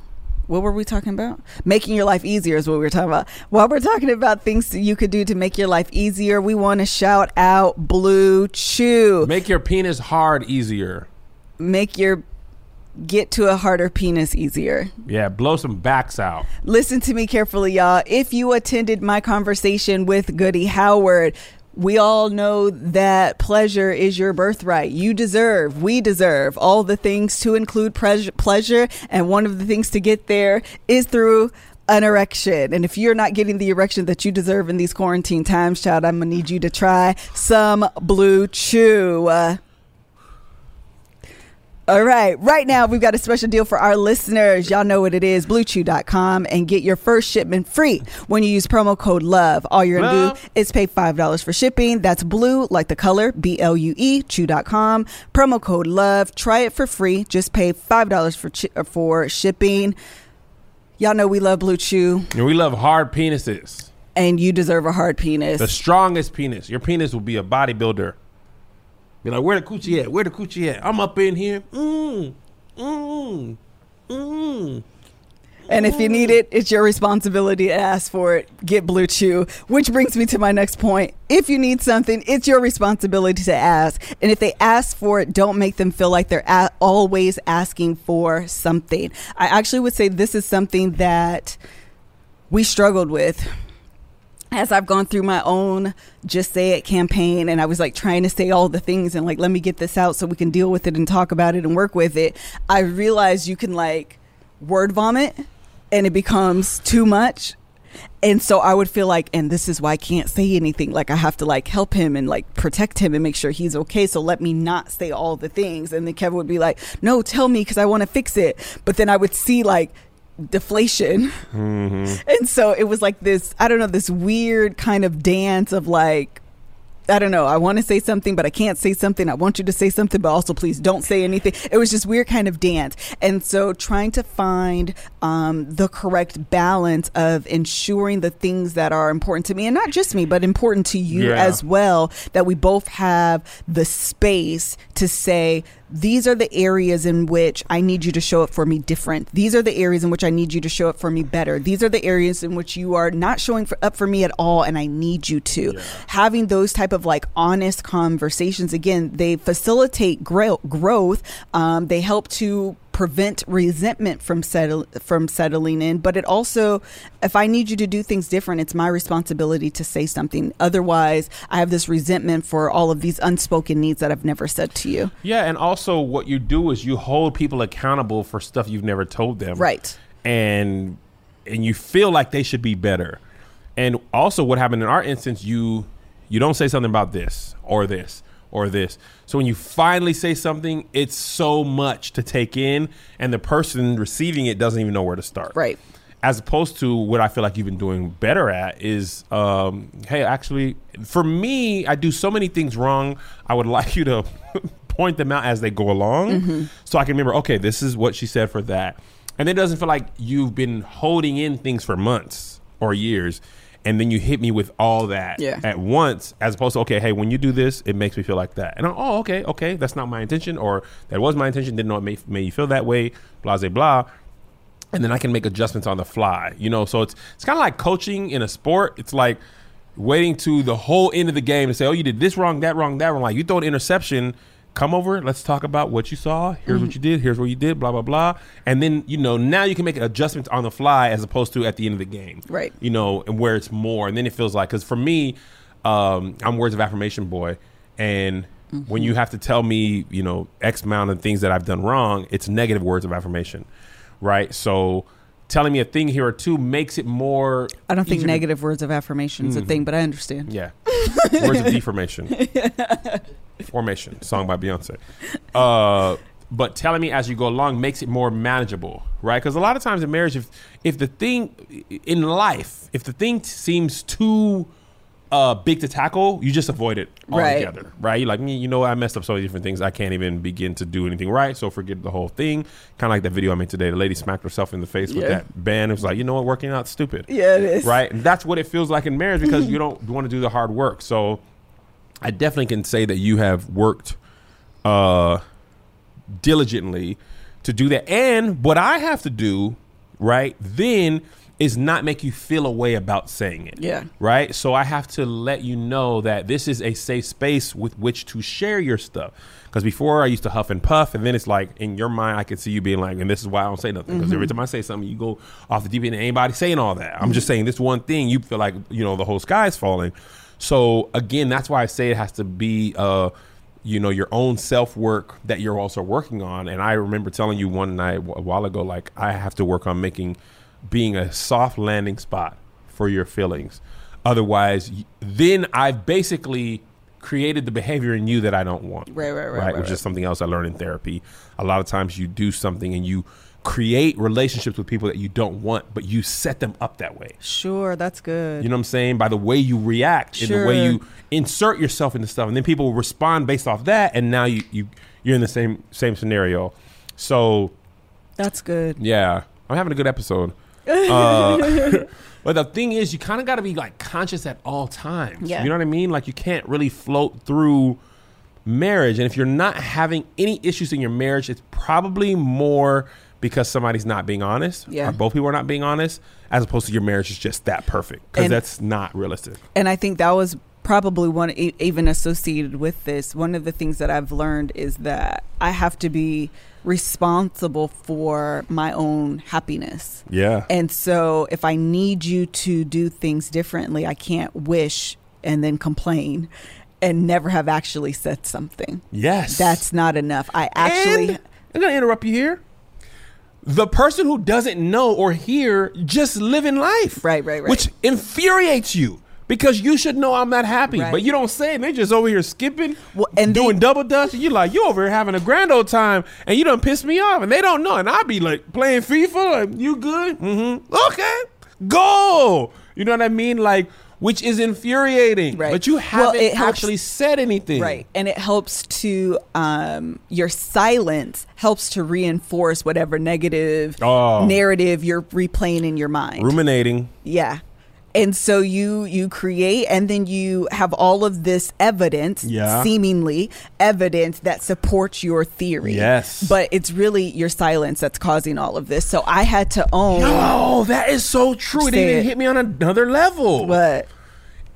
what were we talking about? Making your life easier is what we were talking about. While we're talking about things that you could do to make your life easier, we want to shout out Blue Chew. make your penis hard easier. Make your get to a harder penis easier. Yeah, blow some backs out. Listen to me carefully, y'all. If you attended my conversation with Goody Howard, we all know that pleasure is your birthright. You deserve, we deserve all the things to include pleasure. And one of the things to get there is through an erection. And if you're not getting the erection that you deserve in these quarantine times, child, I'm going to need you to try some Blue Chew. Uh, All right. Right now, we've got a special deal for our listeners. Y'all know what it is bluechew.com and get your first shipment free when you use promo code LOVE. All you're going to do is pay $5 for shipping. That's blue, like the color, B L U E, chew.com. Promo code LOVE. Try it for free. Just pay $5 for, chi- for shipping. Y'all know we love Blue Chew, And we love hard penises. and you deserve a hard penis. The strongest penis. Your penis will be a bodybuilder. Be like, where the coochie at? Where the coochie at? I'm up in here. Mmm. Mmm. Mmm. And if you need it, it's your responsibility to ask for it. Get Blue Chew. Which brings me to my next point. If you need something, it's your responsibility to ask. And if they ask for it, don't make them feel like they're a- always asking for something. I actually would say this is something that we struggled with as I've gone through my own just say it campaign and I was like trying to say all the things and like let me get this out so we can deal with it and talk about it and work with it, I realized you can like word vomit and it becomes too much. And so I would feel like, and this is why I can't say anything. Like I have to like help him and like protect him and make sure he's okay. So let me not say all the things. And then Kevin would be like, no, tell me because I want to fix it. But then I would see like deflation. And so it was like this, I don't know, this weird kind of dance of like, I don't know. I want to say something, but I can't say something. I want you to say something, but also please don't say anything. It was just weird kind of dance. And so trying to find um, the correct balance of ensuring the things that are important to me, and not just me, but important to you Yeah. as well, that we both have the space to say, these are the areas in which I need you to show up for me different. These are the areas in which I need you to show up for me better. These are the areas in which you are not showing for, up for me at all, and I need you to. Having those type of like honest conversations again, they facilitate grow- growth. Um, they help to prevent resentment from settle from settling in but it also if i need you to do things different it's my responsibility to say something otherwise i have this resentment for all of these unspoken needs that i've never said to you Yeah, and also what you do is you hold people accountable for stuff you've never told them. Right. And and you feel like they should be better. And also what happened in our instance, you you don't say something about this or this or this. So when you finally say something, it's so much to take in and the person receiving it doesn't even know where to start. Right. As opposed to what I feel like you've been doing better at is, um, hey, actually, for me, I do so many things wrong. I would <laughs> like you to <laughs> point them out as they go along, so I can remember. Okay, this is what she said for that, and it doesn't feel like you've been holding in things for months or years, and then you hit me with all that Yeah. at once, as opposed to okay, hey, when you do this, it makes me feel like that, and I'm, oh, okay, okay, that's not my intention, or that was my intention, didn't know it made, made you feel that way, blah, blah, blah and then I can make adjustments on the fly. You know, so it's it's kind of like coaching in a sport. It's like waiting to the whole end of the game to say, "Oh, you did this wrong, that wrong, that wrong." Like you throw an interception, come over, let's talk about what you saw. Here's what you did. Here's what you did. Blah blah blah. And then you know now you can make adjustments on the fly as opposed to at the end of the game. Right. You know, and where it's more, and then it feels like because for me, um, I'm words of affirmation boy, and when you have to tell me, you know, X amount of things that I've done wrong, it's negative words of affirmation, right? So telling me a thing here or two makes it more. I don't think easier to- negative words of affirmation is a thing, but I understand. yeah. Words of deformation. <laughs> Formation, song by Beyonce. Uh, but telling me as you go along makes it more manageable, right? Because a lot of times in marriage, if if the thing in life, if the thing seems too uh, big to tackle, you just avoid it Right. altogether, right? You're like, "Me, you know, I messed up so many different things. I can't even begin to do anything right, so forget the whole thing. Kind of like that video I made today. The lady smacked herself in the face with that band. It was like, you know what, working out stupid Yeah, it is. right? And that's what it feels like in marriage because <laughs> you don't want to do the hard work. So I definitely can say that you have worked uh, diligently to do that. And what I have to do, right, then is not make you feel a way about saying it. Yeah. Right? So I have to let you know that this is a safe space with which to share your stuff. Because before I used to huff and puff, and then it's like in your mind, I could see you being like, and this is why I don't say nothing. Because every time I say something, you go off the deep end, and anybody saying all that. I'm just saying this one thing, you feel like, you know, the whole sky's falling. So again, that's why I say it has to be, uh, you know, your own self work that you're also working on. And I remember telling you one night a while ago, like, I have to work on making being a soft landing spot for your feelings. Otherwise, then I've basically created the behavior in you that I don't want. Right, right, right, right, Which right. is something else I learned in therapy. A lot of times you do something and you create relationships with people that you don't want, but you set them up that way. Sure, that's good. You know what I'm saying? By the way you react and the way you insert yourself into stuff, and then people respond based off that, and now you you you're in the same same scenario. So that's good. yeah, I'm having a good episode. Uh, <laughs> but the thing is, you kind of got to be like conscious at all times. Yeah. You know what I mean? Like you can't really float through marriage, and if you're not having any issues in your marriage, it's probably more because somebody's not being honest. Yeah. Or both people are not being honest, as opposed to your marriage is just that perfect because that's not realistic. And I think that was probably one even associated with this. One of the things that I've learned is that I have to be responsible for my own happiness. Yeah. And so if I need you to do things differently, I can't wish and then complain and never have actually said something. yes. That's not enough. I actually And I'm gonna interrupt you here. The person who doesn't know or hear just living life, Right, right, right. which infuriates you because you should know I'm not happy, Right. but you don't say it. They just over here skipping Well, and doing they- double dutch. And you like you over here having a grand old time, and you done piss me off, and they don't know. And I be like playing FIFA, like you good? Mm-hmm. Okay, go. You know what I mean? Like. Which is infuriating, Right. but you haven't it helps- actually said anything. Right. And it helps to, um, your silence helps to reinforce whatever negative Oh. narrative you're replaying in your mind. Ruminating. yeah. And so you you create and then you have all of this evidence, Yeah. seemingly evidence that supports your theory. Yes. But it's really your silence that's causing all of this. So I had to own No, that is so true. It even hit me on another level. what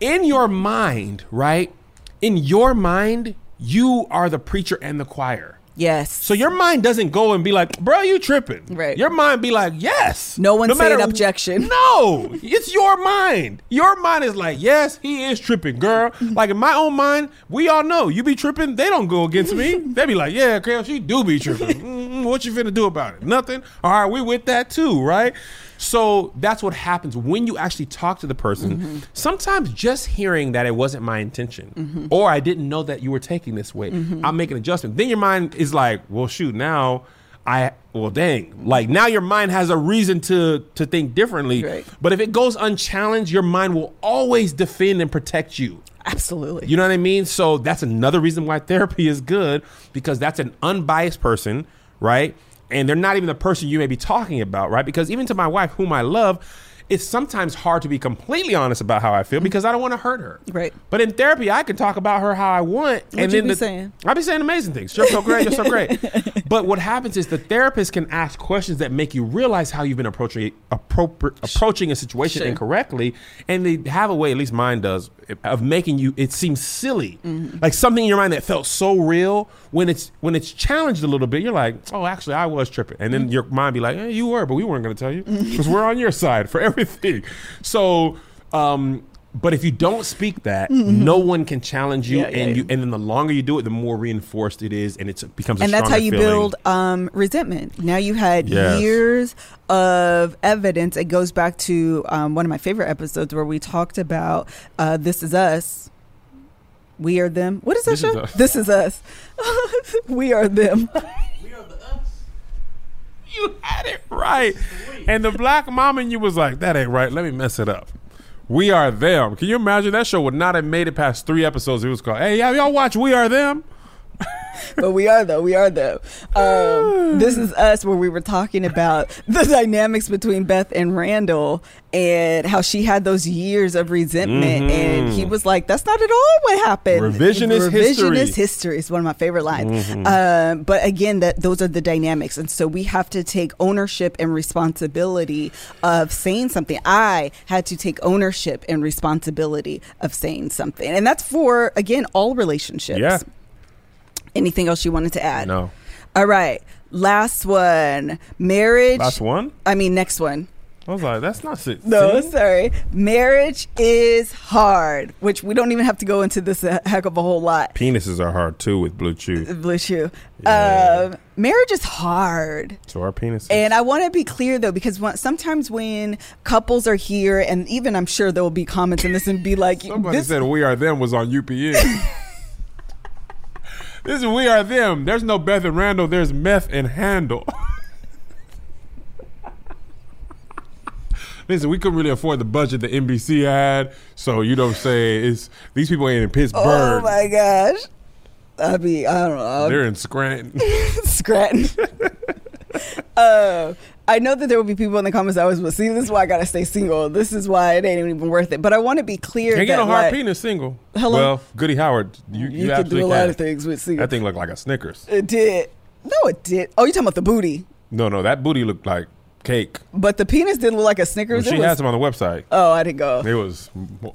in your mind, right? In your mind, you are the preacher and the choir. Yes. So your mind doesn't go and be like, bro, you tripping. Right. Your mind be like, yes. No one said matter- objection. <laughs> No, it's your mind. Your mind is like, yes, he is tripping, girl. <laughs> like in my own mind, we all know you be tripping. They don't go against me. <laughs> They be like, yeah, girl, she do be tripping. Mm, what you finna do about it? Nothing. All right, we with that too, right? So that's what happens when you actually talk to the person. Mm-hmm. Sometimes just hearing that it wasn't my intention, or I didn't know that you were taking this way, Mm-hmm. I'll make an adjustment. Then your mind is like, well, shoot, now I well, dang, like now your mind has a reason to to think differently. Right. But if it goes unchallenged, your mind will always defend and protect you. Absolutely. You know what I mean? So that's another reason why therapy is good because that's an unbiased person, right? And they're not even the person you may be talking about, right? Because even to my wife, whom I love, it's sometimes hard to be completely honest about how I feel because I don't want to hurt her. Right. But in therapy, I can talk about her how I want. What you be saying? I'll be saying amazing things. You're so great. You're so great. <laughs> but what happens is the therapist can ask questions that make you realize how you've been approaching appropri- approaching a situation Sure. incorrectly, and they have a way, at least mine does, of making you it seems silly, Mm-hmm. like something in your mind that felt so real. When it's when it's challenged a little bit, you're like, oh, actually, I was tripping, and Mm-hmm. then your mind be like, eh, you were, but we weren't going to tell you because we're on your side for everything. So. um but if you don't speak that, no one can challenge you, Mm-hmm. Yeah, and yeah. you, and then the longer you do it, the more reinforced it is, and it's, it becomes. A and that's how you feeling. build um, resentment. Now you had Yes. years of evidence. It goes back to um, one of my favorite episodes where we talked about uh, "This Is Us." We are them. What is that This show? Us. This is us. <laughs> we are them. <laughs> You had it right, and the black mom in you was like, "That ain't right. Let me mess it up." We are them. Can you imagine that show would not have made it past three episodes? It was called, "Hey, y'all watch We Are Them?" <laughs> but we are though. We are though. Um, this is us where we were talking about the dynamics between Beth and Randall and how she had those years of resentment, Mhm. and he was like, "That's not at all what happened." Revisionist history. Revisionist history is one of my favorite lines. Um, but again, that those are the dynamics, and so we have to take ownership and responsibility of saying something. I had to take ownership and responsibility of saying something, and that's for again all relationships. Yeah. Anything else you wanted to add? No. All right. Last one. Marriage. Last one. I mean, next one. I was like, "That's not it." No, sorry. Marriage is hard, which we don't even have to go into this a heck of a whole lot. Penises are hard too with blue chew. Blue shoe. Yeah. Um, marriage is hard. So our penises. And I want to be clear though, because when, sometimes when couples are here, and even I'm sure there will be comments in this and be like, Somebody this, said "We Are Them" was on UPN. <laughs> This is we are them. There's no Beth and Randall. There's meth and handle. Listen, we couldn't really afford the budget the NBC had, so you know what I'm saying? It's these people ain't in Pittsburgh. Oh my gosh. I be I don't know. They're in Scranton. <laughs> Scranton. <laughs> uh, I know that there will be people in the comments that always will see. This is why I gotta stay single. This is why it ain't even worth it. But I want to be clear Can't that get no hard like, penis single. Hello? Well, Goody Howard, you, you, you, can do a lot can. of things with single. That thing looked like a Snickers. It did. No, it did. Oh, you talking about the booty? No, no, that booty looked like cake. But the penis didn't look like a Snickers. she It was- has them on the website. Oh, I didn't go. It was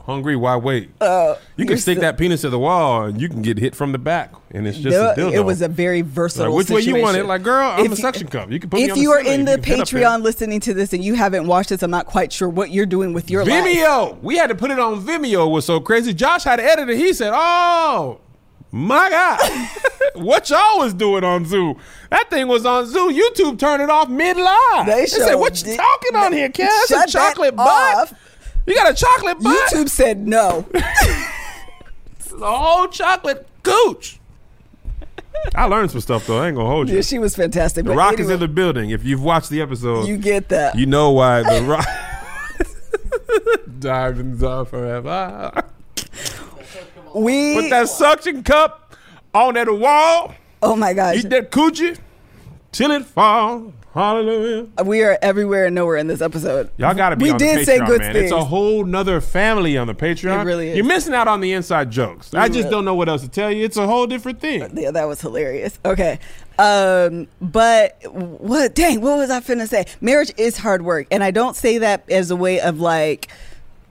hungry. Why wait? Oh, you can stick that penis to the wall, and you can get hit from the back, and it's just dildo. it was a very versatile. like, which way you want it? Like, girl, I'm If a suction cup. You can put me If you the are in the You can get up there. Patreon listening to this and you haven't watched this, I'm not quite sure what you're doing with your life. Vimeo. We had to put it on Vimeo. It was so crazy. Josh had to edit it. He said, "Oh my god, <laughs> what y'all was doing on Zoo? That thing was on Zoo. YouTube turned it off mid live. They said, "What you talking on here, Cass? Shut a chocolate butt. You got a chocolate butt? YouTube said no. <laughs> A whole chocolate gooch." I learned some stuff though. I ain't gonna hold you. yeah, she was fantastic. the but Rock is in the building. If you've watched the episode, You get that. you know why the Rock. <laughs> Diamonds are forever. We. Put that suction cup on that wall. oh my gosh. Eat that coochie till it fall. Hallelujah. we are everywhere and nowhere in this episode. Y'all got to be We on did Patreon, say good man. things. It's a whole nother family on the Patreon. It really is. You're missing out on the inside jokes. I just really- don't know what else to tell you. It's a whole different thing. Yeah, that was hilarious. Okay. Um, but what dang, what was I finna say? Marriage is hard work. And I don't say that as a way of like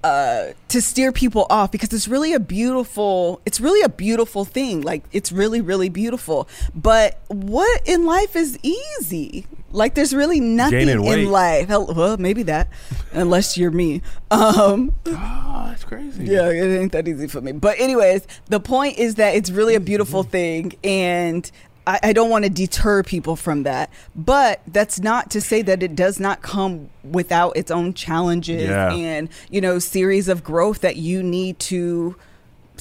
uh to steer people off because it's really a beautiful it's really a beautiful thing. Like it's really, really beautiful. But what in life is easy? Like there's really nothing in life. Well, maybe that. Unless you're me. Um Oh, that's crazy. yeah, it ain't that easy for me. But anyways, the point is that it's really a beautiful thing, and I, I don't want to deter people from that. But that's not to say that it does not come without its own challenges Yeah. and you know series of growth that you need to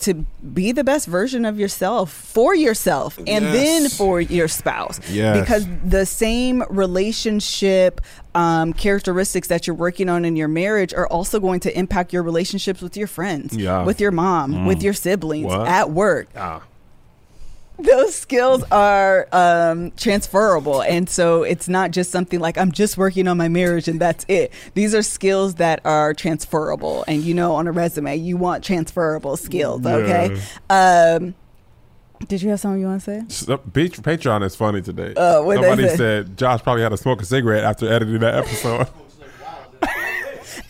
to be the best version of yourself for yourself and then for your spouse Yes. because the same relationship um, characteristics that you're working on in your marriage are also going to impact your relationships with your friends, Yeah. with your mom, with your siblings, What? at work. Ah, Those skills are um, transferable. And so it's not just something like, I'm just working on my marriage and that's it. These are skills that are transferable. And you know, on a resume, you want transferable skills, okay? Um, did you have something you want to say? so- Pat- Patreon is funny today. Uh, Somebody said Josh probably had to smoke a cigarette after editing that episode. <laughs>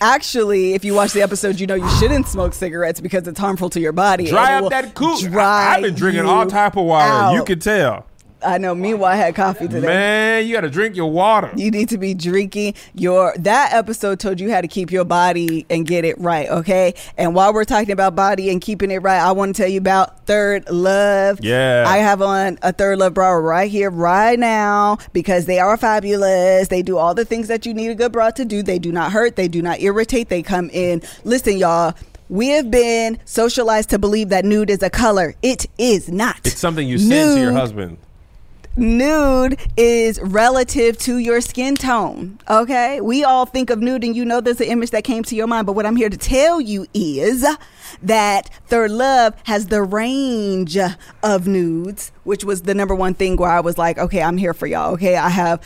Actually, if you watch the episode, you know you shouldn't smoke cigarettes because it's harmful to your body. Dry up that cooch. I've been drinking all type of water. You can tell. I know. Meanwhile, I had coffee today. Man, you got to drink your water. You need to be drinking your. That episode told you how to keep your body and get it right, okay? And while we're talking about body and keeping it right, I want to tell you about Third Love. Yeah. I have on a Third Love bra right here, right now, because they are fabulous. They do all the things that you need a good bra to do. They do not hurt. They do not irritate. They come in. Listen, y'all. We have been socialized to believe that nude is a color. It is not. It's something you send to your husband. Nude is relative to your skin tone. Okay. We all think of nude and you know there's an image that came to your mind. But what I'm here to tell you is that Third Love has the range of nudes, which was the number one thing where I was like, okay, I'm here for y'all. Okay. I have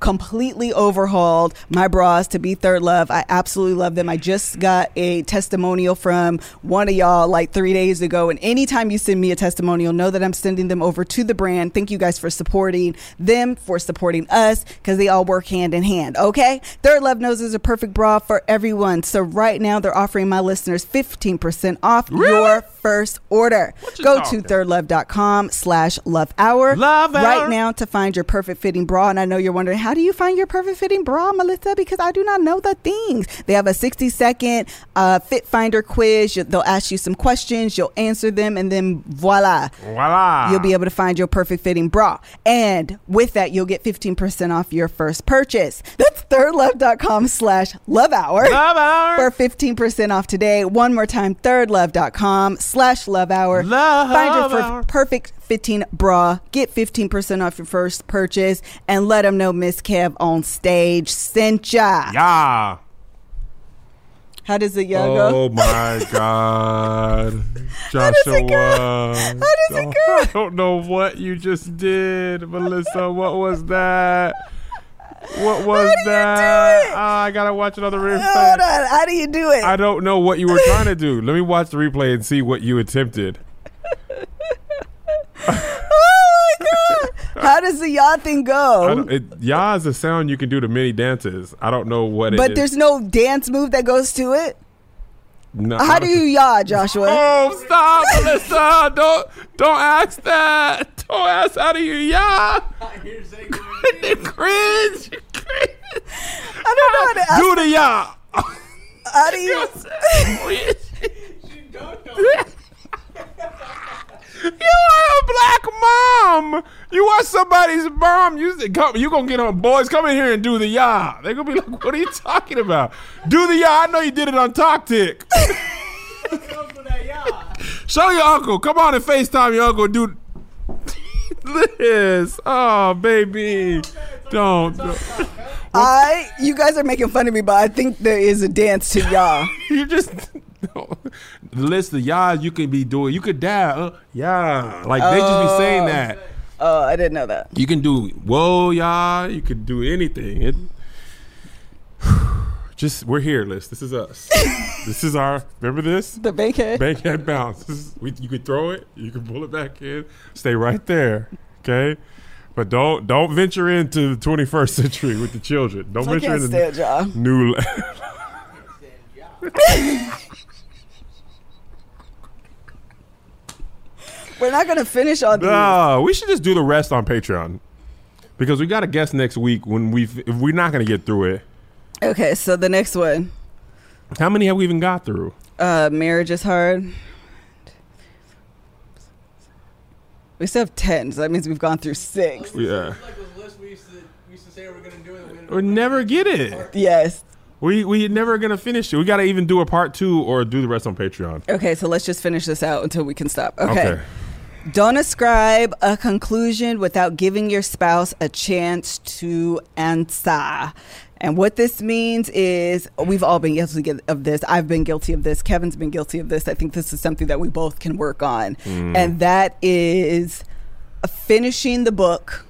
completely overhauled my bras to be third love. I absolutely love them. I just got a testimonial from one of y'all like three days ago and anytime you send me a testimonial know that i'm sending them over to the brand. Thank you guys for supporting them for supporting us because they all work hand in hand okay? Third love knows is a perfect bra for everyone. So right now they're offering my listeners 15% off your first order go talking? to thirdlove.com slash love hour Love right now to find your perfect fitting bra. And I know you're wondering, how do you find your perfect fitting bra, Melissa? Because I do not know the things. They have a 60 second uh, fit finder quiz. They'll ask you some questions, you'll answer them, and then voila. Voila. You'll be able to find your perfect fitting bra. And with that, you'll get 15% off your first purchase. That's thirdlove.com slash love hour Love hour. for 15% off today. One more time, thirdlove.com slash love hour. Love Find your Hour. perfect 15 bra. Get 15% off your first purchase and let them know Miss Kev on stage sent ya. Yeah. How does it y'all go? Oh my God, <laughs> Joshua! does it go? How does it <laughs> go? I don't know what you just did, Melissa. What was that? What was do you do that? it? Ah, I gotta watch another replay. Hold on. How do you do it? I don't know what you were trying to do. Let me watch the replay and see what you attempted. <laughs> oh my God. How does the y'all thing go? don't, it, yeah, is a sound you can do to many dances. I don't know what it But is. there's no dance move that goes to it. No, How do you y'all, Joshua? Oh, stop, Melissa! <laughs> Don't don't ask that. Don't ask how do you yeah. <laughs> Here's saying cringe. cringe. I don't know how to ask. Do the yeah. How don't you? You are a black mom. You are somebody's mom. You say, come, you gonna get on boys. Come in here and do the yah. They gonna be like, what are you talking about? Do the yah. I know you did it on TalkTick. Show your uncle. Come on and FaceTime your uncle. Do Liz. Oh baby. Don't. don't. <laughs> I. You guys are making fun of me, but I think there is a dance to y'all. <laughs> You just no. the list of yah you could be doing. You could die. Uh, yeah. Like they just be saying that. Oh, I didn't know that. You can do whoa, y'all. You can do anything. It, <sighs> just we're here, Liz. This is us. <laughs> this is our. Remember this? The bankhead. Bankhead bounce. This is, we, you can throw it. You can pull it back in. Stay right there. Okay. But don't don't venture into the 21st century with the children. Don't I venture into stand y'all. new. <laughs> We're not gonna finish all these. No, we should just do the rest on Patreon because we got a guest next week when we if we're not going to get through it. Okay, so the next one. How many have we even got through? Uh, marriage is hard. We still have ten, so that means we've gone through six. Yeah. Like we used to we used to say we were gonna do it. and we ended We up- never get it. Yes. We we never gonna finish it. We gotta even do a part two or do the rest on Patreon. Okay, so let's just finish this out until we can stop. Okay. Okay. Don't ascribe a conclusion without giving your spouse a chance to answer. And what this means is we've all been guilty of this. I've been guilty of this. Kevin's been guilty of this. I think this is something that we both can work on. Hmm. And that is finishing the book,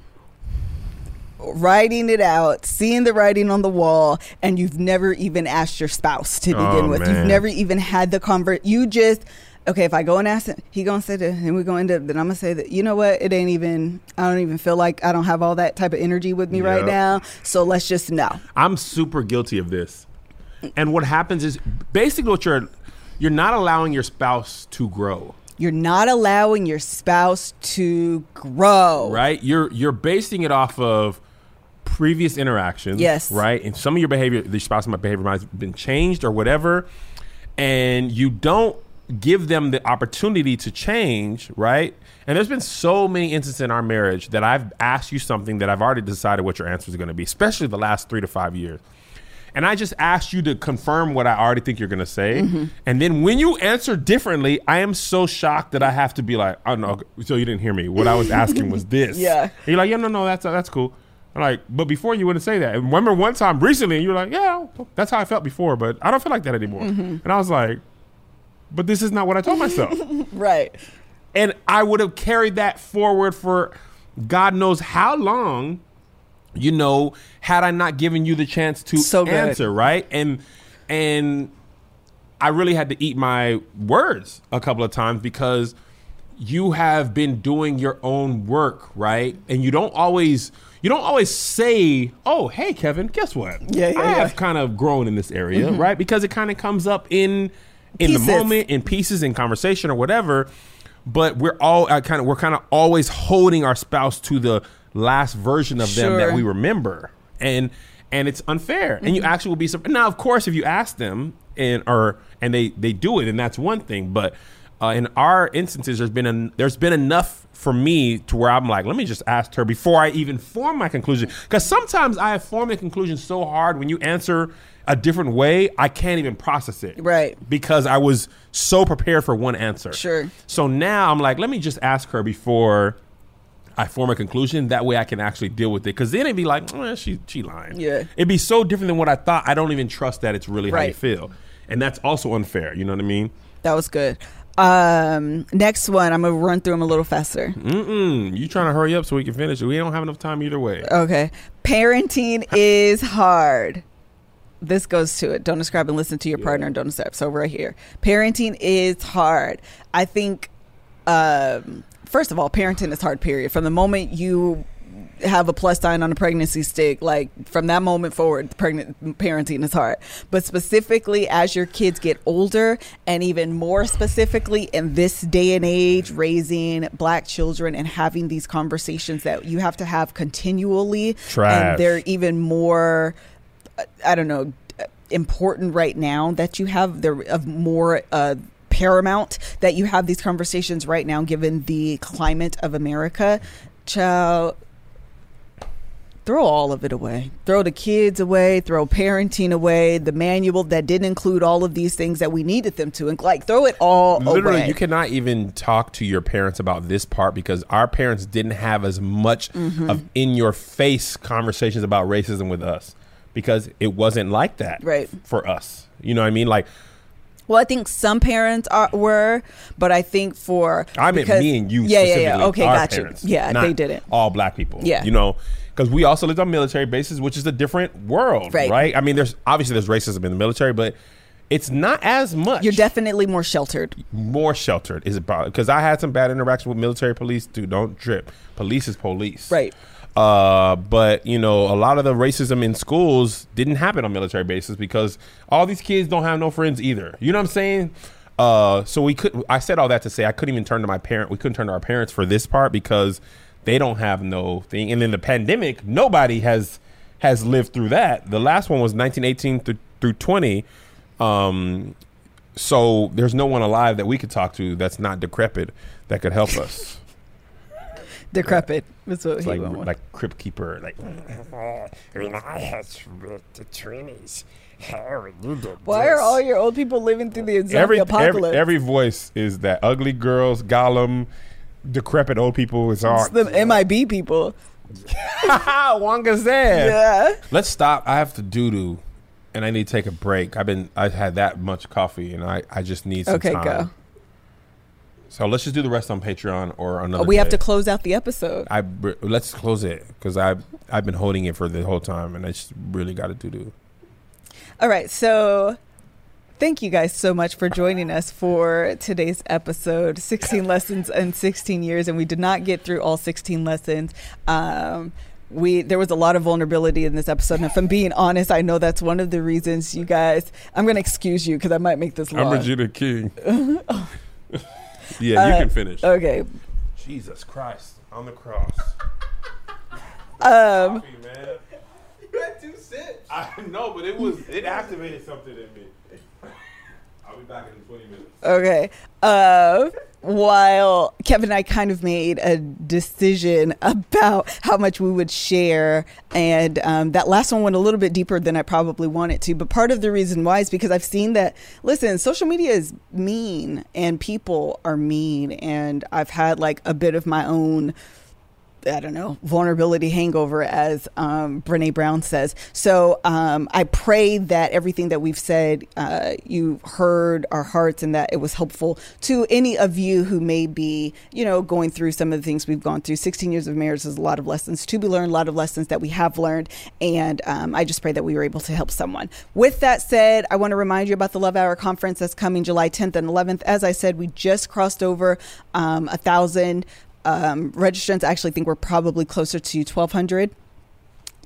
writing it out, seeing the writing on the wall, and you've never even asked your spouse to begin Oh, with. man. You've never even had the convert. You just okay. If I go and ask him, he gonna say that, and we're going to. end up. Then I'm gonna say that. You know what? It ain't even. I don't even feel like I don't have all that type of energy with me right now. So let's just know. I'm super guilty of this. And what happens is basically what you're you're not allowing your spouse to grow. You're not allowing your spouse to grow. Right? You're you're basing it off of previous interactions. Yes. Right? And some of your behavior, the spouse my behavior might have been changed or whatever. And you don't give them the opportunity to change, right? And there's been so many instances in our marriage that I've asked you something that I've already decided what your answer is going to be, especially the last three to five years. And I just asked you to confirm what I already think you're going to say. Mm-hmm. And then when you answer differently, I am so shocked that I have to be like, oh no, so you didn't hear me. What I was asking was <laughs> this. Yeah. And you're like, yeah, no, no, that's that's cool. I'm like, but before you wouldn't say that. And remember one time recently, you were like, yeah, that's how I felt before, but I don't feel like that anymore. Mm-hmm. And I was like, but this is not what I told myself. <laughs> Right. and I would have carried that forward for God knows how long, you know, had I not given you the chance to So good. answer, right? And and I really had to eat my words a couple of times because you have been doing your own work, right? And you don't always you don't always say, "Oh, hey Kevin, guess what? Yeah, yeah, I yeah. Mm-hmm. have kind of grown in this area, right?" Because it kind of comes up in in Pieces. the moment, in pieces, in conversation or whatever. But we're all I kind of we're kind of always holding our spouse to the last version of them that we remember, and and it's unfair. And you actually will be surprised. Now, of course, if you ask them and or and they they do it, and that's one thing. But uh, in our instances, there's been an, there's been enough for me to where I'm like, let me just ask her before I even form my conclusion. Because sometimes I have formed a conclusion so hard when you answer a different way, I can't even process it. Right. Because I was so prepared for one answer. Sure. So now I'm like, let me just ask her before I form a conclusion. That way I can actually deal with it. Because then it'd be like, oh, she she lying. Yeah. It'd be so different than what I thought. I don't even trust that it's really how you feel, and that's also unfair. You know what I mean? That was good. Um, next one, I'm gonna run through them a little faster. Mm-mm. You trying to hurry up so we can finish? it? We don't have enough time either way. Okay. Parenting is hard. This goes to it. Don't describe and listen to your partner and don't describe. So right here. Parenting is hard. I think um first of all, parenting is hard, period. From the moment you have a plus sign on a pregnancy stick, like from that moment forward, pregnant parenting is hard. But specifically as your kids get older, and even more specifically in this day and age, raising black children and having these conversations that you have to have continually, Trash. and they're even more, I don't know, important right now that you have. They're of more. Uh, paramount that you have these conversations right now given the climate of america child throw all of it away. Throw the kids away, throw parenting away, the manual that didn't include all of these things that we needed them to. And like throw it all Literally, away. you cannot even talk to your parents about this part because our parents didn't have as much Mm-hmm. of in your face conversations about racism with us because it wasn't like that Right. for us. You know what I mean? Like well, I think some parents are were, but I think for I meant because- me and you. Yeah, yeah, yeah. Okay, got parents, you. Yeah, they didn't. All black people. Yeah. you know, because we also lived on military bases, which is a different world, Right. right? I mean, there's obviously there's racism in the military, but it's not as much. You're definitely more sheltered. more sheltered is about because I had some bad interaction with military police too. Don't trip. Police is police. Right. Uh, but you know, a lot of the racism in schools didn't happen on military bases because all these kids don't have no friends either. You know what I'm saying? Uh, so we could. I said all that to say I couldn't even turn to my parent. We couldn't turn to our parents for this part because they don't have no thing. And then the pandemic, nobody has has lived through that. The last one was 1918 through, through 20. Um, so there's no one alive that we could talk to that's not decrepit that could help us. <laughs> Decrepit. That's what It's he like went with. like crypt keeper, like <laughs> when I had with the twenties, Harry, Why are all your old people living through the zombie every, every apocalypse? every voice is that ugly girls, Gollum, decrepit old people. It's all it's the MIB people. <laughs> Wanga said. Yeah. Let's stop. I have to doo doo, and I need to take a break. I've been I've had that much coffee, and I I just need some Okay, time. go. So let's just do the rest on Patreon or another. Oh, we have to close out the episode. I let's close it because I I've been holding it for the whole time, and I just really got to do do. All right. So thank you guys so much for joining us for today's episode 16 lessons in 16 years. And we did not get through all 16 lessons. Um, we there was a lot of vulnerability in this episode, and if I'm being honest, I know that's one of the reasons you guys. I'm going to excuse you because I might make this I'm. Regina King. <laughs> yeah, you Uh, can finish. Okay. Jesus Christ on the cross. Um, Coffee, man. You had two sips. I know, but it was it activated something in me. Be back in 20 minutes. Okay. Uh, while Kevin and I kind of made a decision about how much we would share, and um, that last one went a little bit deeper than I probably wanted to. But part of the reason why is because I've seen that, listen, social media is mean and people are mean. And I've had like a bit of my own. I don't know, vulnerability hangover, as um, Brene Brown says. So um, I pray that everything that we've said, uh, you heard our hearts and that it was helpful to any of you who may be, you know, going through some of the things we've gone through. 16 years of marriage is a lot of lessons to be learned, a lot of lessons that we have learned. And um, I just pray that we were able to help someone. With that said, I want to remind you about the Love Hour conference that's coming July 10th and 11th. As I said, we just crossed over um, a thousand um, registrants. Actually think we're probably closer to 1,200.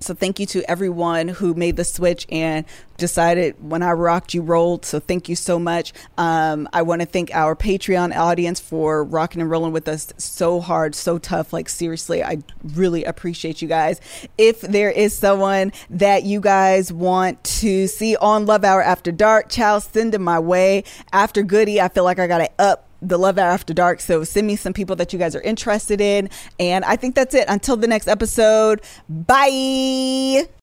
So thank you to everyone who made the switch and decided when I rocked, you rolled. So thank you so much. Um, I want to thank our Patreon audience for rocking and rolling with us so hard, so tough. Like seriously, I really appreciate you guys. If there is someone that you guys want to see on Love Hour After Dark, child, send them my way. After Goody, I feel like I got to up the Love After Dark. So send me some people that you guys are interested in. And I think that's it. Until the next episode, bye.